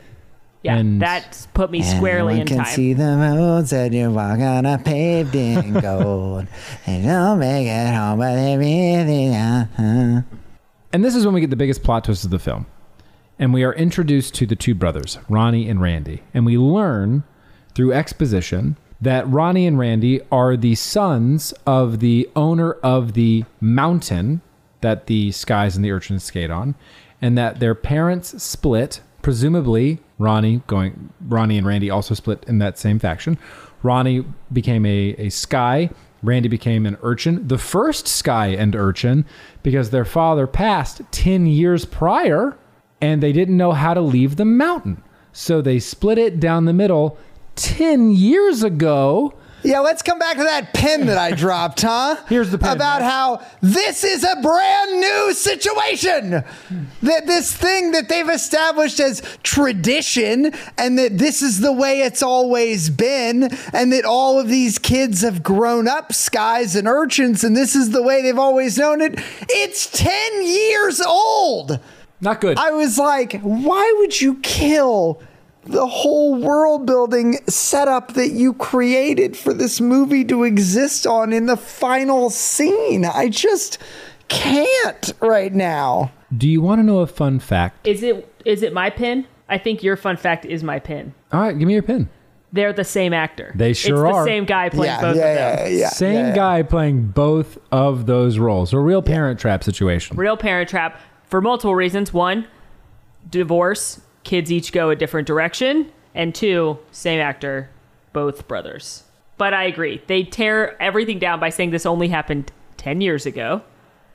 Yeah, And- that's put me squarely Anyone in can time. see the roads that you walk on are paved in gold. they don't make it home, but they really are. And this is when we get the biggest plot twist of the film. And we are introduced to the two brothers, Ronnie and Randy. And we learn through exposition that Ronnie and Randy are the sons of the owner of the mountain that the skies and the urchins skate on, and that their parents split. Presumably, Ronnie going Ronnie and Randy also split in that same faction. Ronnie became a, a sky. Randy became an urchin, the first sky and urchin, because their father passed 10 years prior and they didn't know how to leave the mountain. So they split it down the middle 10 years ago. Yeah, let's come back to that pin that I dropped, huh? Here's the About man. how this is a brand new situation. That this thing that they've established as tradition and that this is the way it's always been and that all of these kids have grown up skies and urchins and this is the way they've always known it. It's 10 years old. Not good. I was like, why would you kill the whole world building setup that you created for this movie to exist on in the final scene? I just can't right now. Do you want to know a fun fact? Is it is it my pin? I think your fun fact is my pin. All right, give me your pin. They're the same actor. They sure it's the are. same guy playing yeah, both yeah, of them. yeah, yeah, Same yeah, yeah. guy playing both of those roles. A real parent trap situation. Real Parent Trap for multiple reasons. One, divorce. Kids each go a different direction. And two, same actor, both brothers. But I agree. They tear everything down by saying this only happened 10 years ago.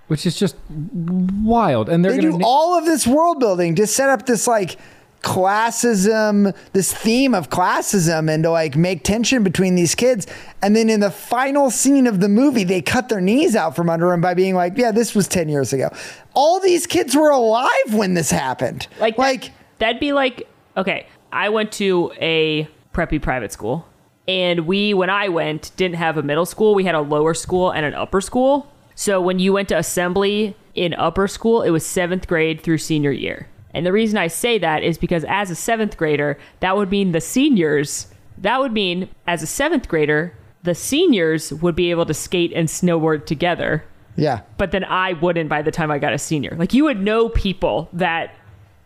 Which is just wild. And they're They going do to all of this world building to set up this like classism, this theme of classism, and to like make tension between these kids. And then in the final scene of the movie, they cut their knees out from under them by being like, "Yeah, this was ten years ago." All these kids were alive when this happened. Like, that- like that'd be like okay. I went to a preppy private school, and we, when I went, didn't have a middle school. We had a lower school and an upper school. So when you went to assembly in upper school, it was seventh grade through senior year. And the reason I say that is because as a seventh grader, that would mean the seniors. That would mean as a seventh grader, the seniors would be able to skate and snowboard together yeah, but then I wouldn't by the time I got a senior. Like you would know people that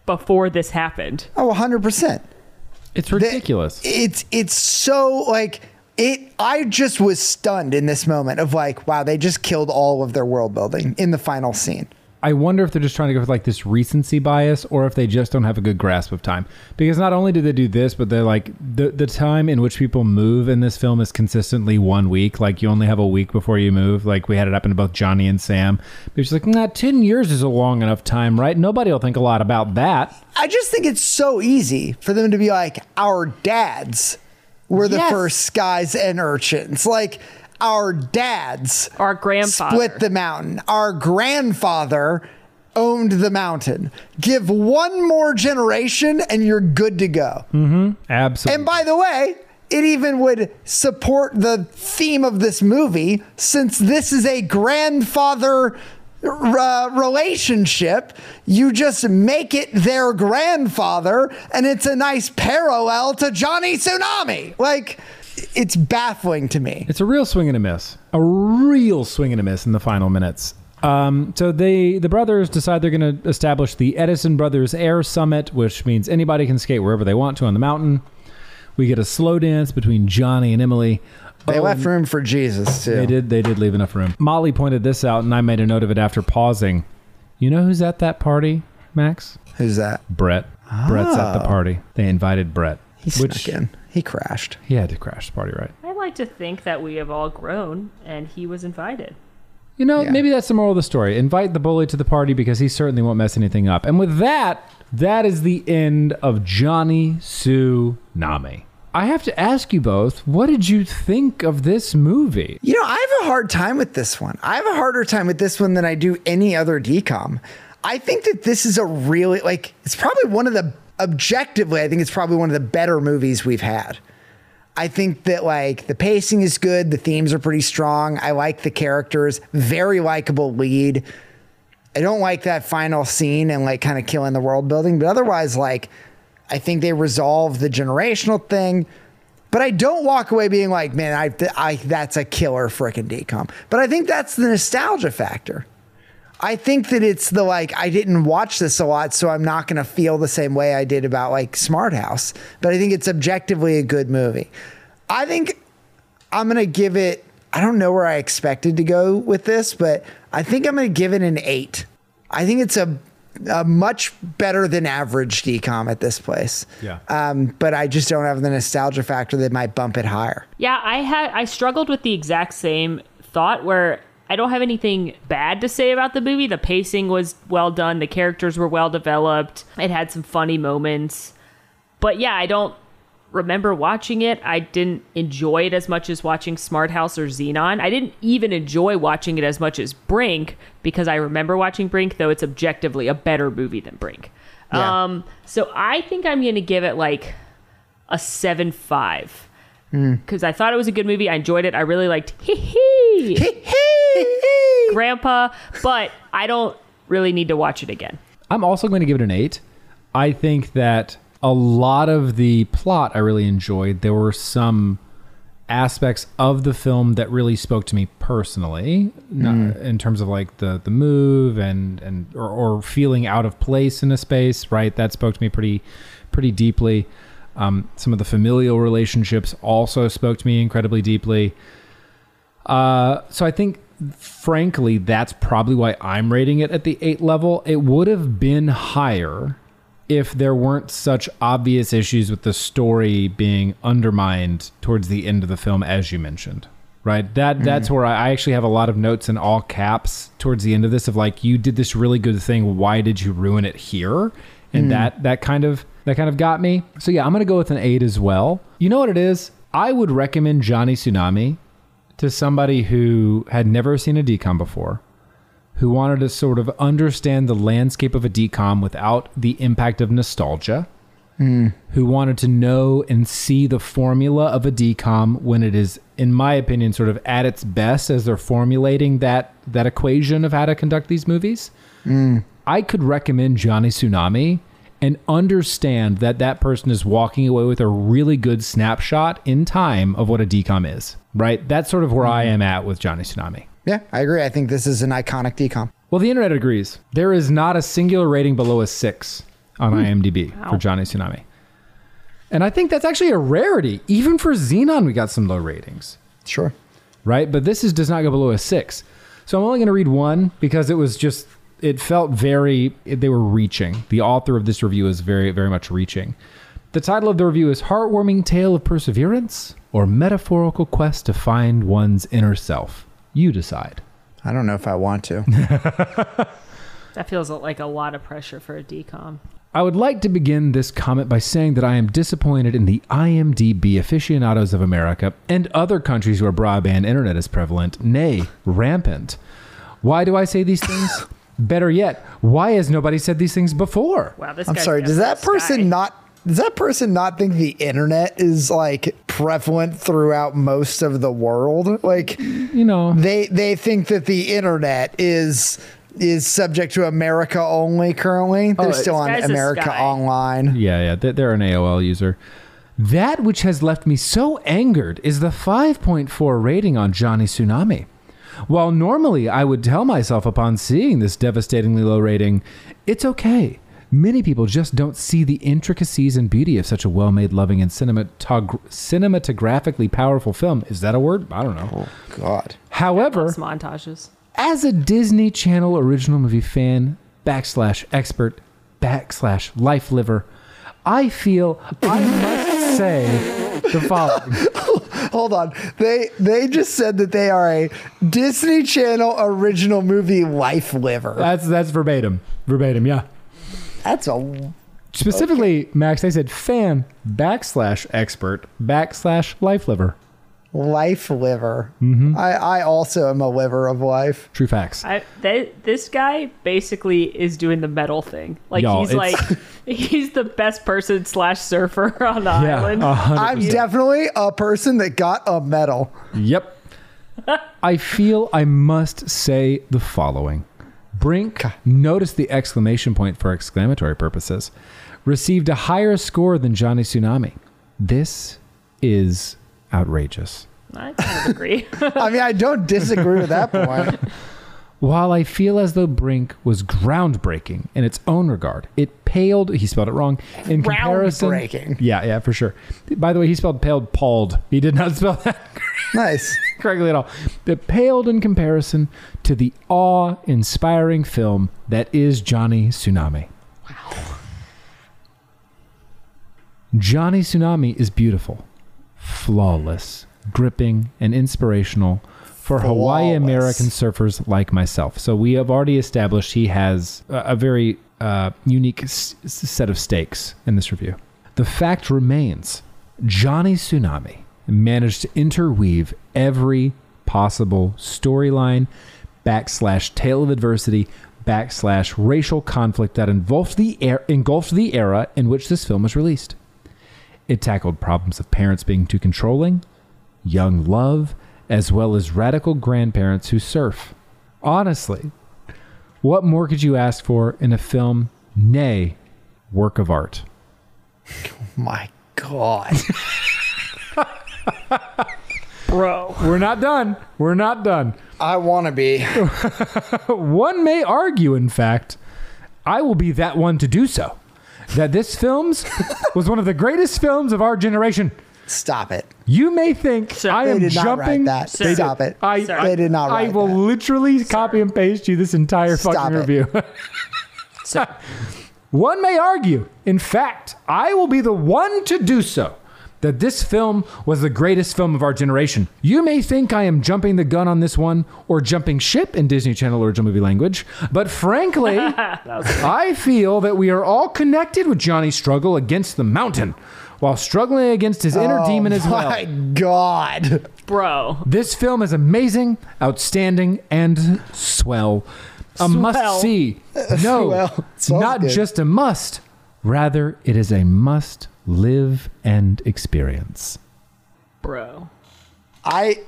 before this happened. Oh, 100%. It's ridiculous. It's it's so like it. I just was stunned in this moment of like, wow, they just killed all of their world building in the final scene. I wonder if they're just trying to go for like this recency bias or if they just don't have a good grasp of time. Because not only do they do this, but they're like the the time in which people move in this film is consistently one week. Like you only have a week before you move. Like we had it happen to both Johnny and Sam. But it's like, nah, ten years is a long enough time, right? Nobody will think a lot about that. I just think it's so easy for them to be like, our dads were the Yes. first skies and urchins. Like, our dads Our grandfather. split the mountain. Our grandfather owned the mountain. Give one more generation and you're good to go. Absolutely. And by the way, it even would support the theme of this movie since this is a grandfather uh, relationship. You just make it their grandfather, and it's a nice parallel to Johnny Tsunami. Like, it's baffling to me. It's a real swing and a miss. A real swing and a miss in the final minutes. Um, so they, the brothers decide they're going to establish the Edison Brothers Air Summit, which means anybody can skate wherever they want to on the mountain. We get a slow dance between Johnny and Emily. They Oh, left room for Jesus, too. They did. They did leave enough room. Molly pointed this out, and I made a note of it after pausing. You know who's at that party, Max? Who's that? Brett. Brett's at the Oh. party. They invited Brett. He snuck in. He crashed. He had to crash the party, right? I like to think that we have all grown and he was invited. You know, Yeah. maybe that's the moral of the story. Invite the bully to the party because he certainly won't mess anything up. And with that, that is the end of Johnny Sue Name. I have to ask you both, what did you think of this movie? You know, I have a hard time with this one. I have a harder time with this one than I do any other DCOM. I think that this is a really like it's probably one of the objectively, I think it's probably one of the better movies we've had. I think that like the pacing is good, the themes are pretty strong. I like the characters, very likable lead. I don't like that final scene and like kind of killing the world building, but otherwise, like I think they resolve the generational thing. But I don't walk away being like, man, I, I that's a killer freaking DCOM. But I think that's the nostalgia factor. I think that it's the like I didn't watch this a lot, so I'm not going to feel the same way I did about like Smart House. But I think it's objectively a good movie. I think I'm gonna give it. I don't know where I expected to go with this, but I think I'm gonna give it an eight. I think it's a, a much better than average DCOM at this place. Yeah. Um, but I just don't have the nostalgia factor that might bump it higher. Yeah, I had I struggled with the exact same thought where I don't have anything bad to say about the movie. The pacing was well done, the characters were well developed. It had some funny moments. But yeah, I don't remember watching it. I didn't enjoy it as much as watching Smart House or Xenon. I didn't even enjoy watching it as much as Brink because I remember watching Brink, though it's objectively a better movie than Brink. Yeah. Um, so I think I'm going to give it like a 7 5 because I thought it was a good movie. I enjoyed it. I really liked Hee Hee Grandpa, but I don't really need to watch it again. I'm also going to give it an eight. I think that a lot of the plot I really enjoyed. There were some aspects of the film that really spoke to me personally, not, in terms of like the the move and and or, or feeling out of place in a space. Right, that spoke to me pretty pretty deeply. Um, some of the familial relationships also spoke to me incredibly deeply. Uh, so I think, frankly, that's probably why I'm rating it at the eight level. It would have been higher if there weren't such obvious issues with the story being undermined towards the end of the film, as you mentioned. Right. That that's where I, I actually have a lot of notes in all caps towards the end of this of like, you did this really good thing. Why did you ruin it here? And that that kind of that kind of got me. So yeah, I'm gonna go with an eight as well. You know what it is? I would recommend Johnny Tsunami to somebody who had never seen a DCOM before, who wanted to sort of understand the landscape of a DCOM without the impact of nostalgia, hmm. who wanted to know and see the formula of a DCOM when it is, in my opinion, sort of at its best as they're formulating that that equation of how to conduct these movies. Hmm. I could recommend Johnny Tsunami and understand that that person is walking away with a really good snapshot in time of what a DCOM is. Right? That's sort of where I mm-hmm. am at with Johnny Tsunami. Yeah, I agree. I think this is an iconic DCOM. Well, the internet agrees. There is not a singular rating below a six on hmm. IMDb for Johnny Tsunami. And I think that's actually a rarity. Even for Xenon, we got some low ratings, Sure. right? But this is does not go below a six. So I'm only going to read one because it was just, it felt very, they were reaching. The author of this review is very, very much reaching. The title of the review is Heartwarming Tale of Perseverance or Metaphorical Quest to Find One's Inner Self. You decide. I don't know if I want to. That feels like a lot of pressure for a DCOM. I would like to begin this comment by saying that I am disappointed in the IMDb aficionados of America and other countries where broadband internet is prevalent, nay, rampant. Why do I say these things? Better yet, why has nobody said these things before? Wow, this I'm guy's sorry. Does that person sky. not? Does that person not think the internet is like prevalent throughout most of the world? Like You know, they they think that the internet is is subject to America only currently. They're oh, still on This guy's a America Online. Yeah, yeah, they- they're an AOL user. That which has left me so angered is the 5.4 rating on Johnny Tsunami. While normally I would tell myself upon seeing this devastatingly low rating, it's okay. Many people just don't see the intricacies and beauty of such a well made, loving, and cinematog- cinematographically powerful film. Is that a word? I don't know. Oh, God. However, montages. as a Disney Channel original movie fan, backslash expert, backslash life liver, I feel I must say the following. Hold on. They they just said that they are a Disney Channel original movie life liver. That's that's verbatim, verbatim. Yeah. That's a Specifically, Max, they said fan backslash expert backslash life liver. life liver. Mm-hmm. I I also am a liver of life. True facts. I, that, this guy basically is doing the metal thing. Like Y'all, he's it's- like he's the best person slash surfer on the Yeah. island. a hundred I'm definitely a person that got a medal. Yep. I feel I must say the following. Brink, notice the exclamation point for exclamatory purposes, received a higher score than Johnny Tsunami. This is outrageous. I kind of agree. I mean, I don't disagree with that point. While I feel as though Brink was groundbreaking in its own regard, it paled, he spelled it wrong, in comparison. Groundbreaking. Yeah, yeah, for sure. By the way, he spelled paled palled. He did not spell that Nice. Craig Liddell. That paled in comparison to the awe-inspiring film that is Johnny Tsunami. Wow. Johnny Tsunami is beautiful, flawless, gripping, and inspirational for Hawaii American surfers like myself. So we have already established he has a, a very uh, unique s- set of stakes in this review. The fact remains Johnny Tsunami managed to interweave every possible storyline, backslash tale of adversity, backslash racial conflict that engulfed the, er- engulfed the era in which this film was released. It tackled problems of parents being too controlling, young love, as well as radical grandparents who surf. Honestly, what more could you ask for in a film, nay, work of art? My God. Bro. We're not done. We're not done. I want to be. One may argue, in fact, I will be that one to do so, that this film's was one of the greatest films of our generation. Stop it. You may think Sir. I am jumping. write that. Sir. Stop it. I, Sir. I- They did not I will that. literally copy and paste you this entire Stop fucking it. review. So, One may argue, in fact, I will be the one to do so, that this film was the greatest film of our generation. You may think I am jumping the gun on this one or jumping ship in Disney Channel original movie language, but frankly, I feel that we are all connected with Johnny's struggle against the mountain while struggling against his inner oh demon as well. Oh My God. bro. This film is amazing, outstanding, and swell. A must see. No, Swell. Not good. just a must. Rather, it is a must live and experience. Bro. I.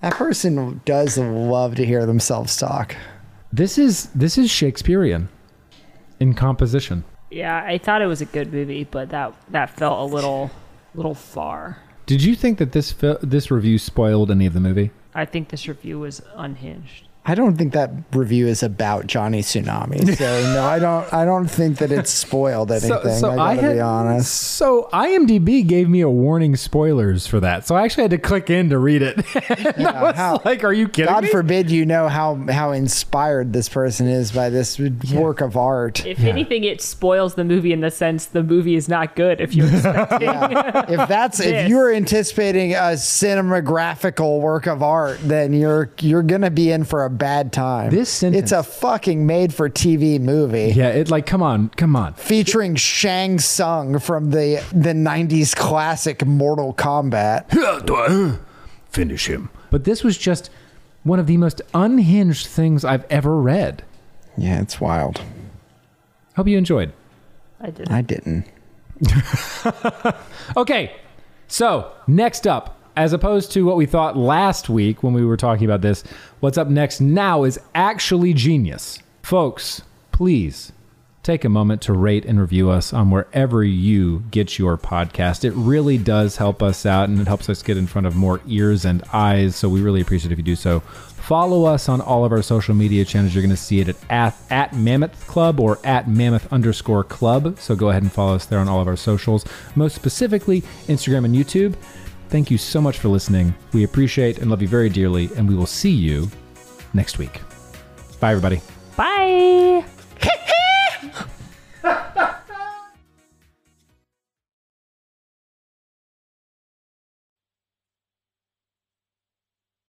That person does love to hear themselves talk. This is this is Shakespearean in composition. Yeah, I thought it was a good movie, but that that felt a little little far. Did you think that this this review spoiled any of the movie? I think this review was unhinged. I don't think that review is about Johnny Tsunami. So no, I don't. I don't think that it's spoiled anything. So I gotta be honest. So IMDb gave me a warning spoilers for that. So I actually had to click in to read it. And I was how- like, are you kidding God me? forbid you know how how inspired this person is by this work of art. If anything, it spoils the movie in the sense the movie is not good. If you're expecting, if that's if you're anticipating a cinematographical work of art, then you're you're gonna be in for a bad time. This sentence- it's a fucking made for TV movie. yeah, it like come on, come on. Featuring Shang Tsung from the the '90s classic Mortal Kombat. Finish him. But this was just one of the most unhinged things I've ever read. Yeah, it's wild. Hope you enjoyed. I did. I didn't. Okay, so next up, as opposed to what we thought last week when we were talking about this, what's up next now is actually genius. Folks, please take a moment to rate and review us on wherever you get your podcast. It really does help us out and it helps us get in front of more ears and eyes. So we really appreciate if you do so. Follow us on all of our social media channels. You're going to see it at, at at Mammoth Club or at Mammoth underscore Club. So go ahead and follow us there on all of our socials, most specifically Instagram and YouTube. Thank you so much for listening. We appreciate and love you very dearly, and we will see you next week. Bye, everybody. Bye.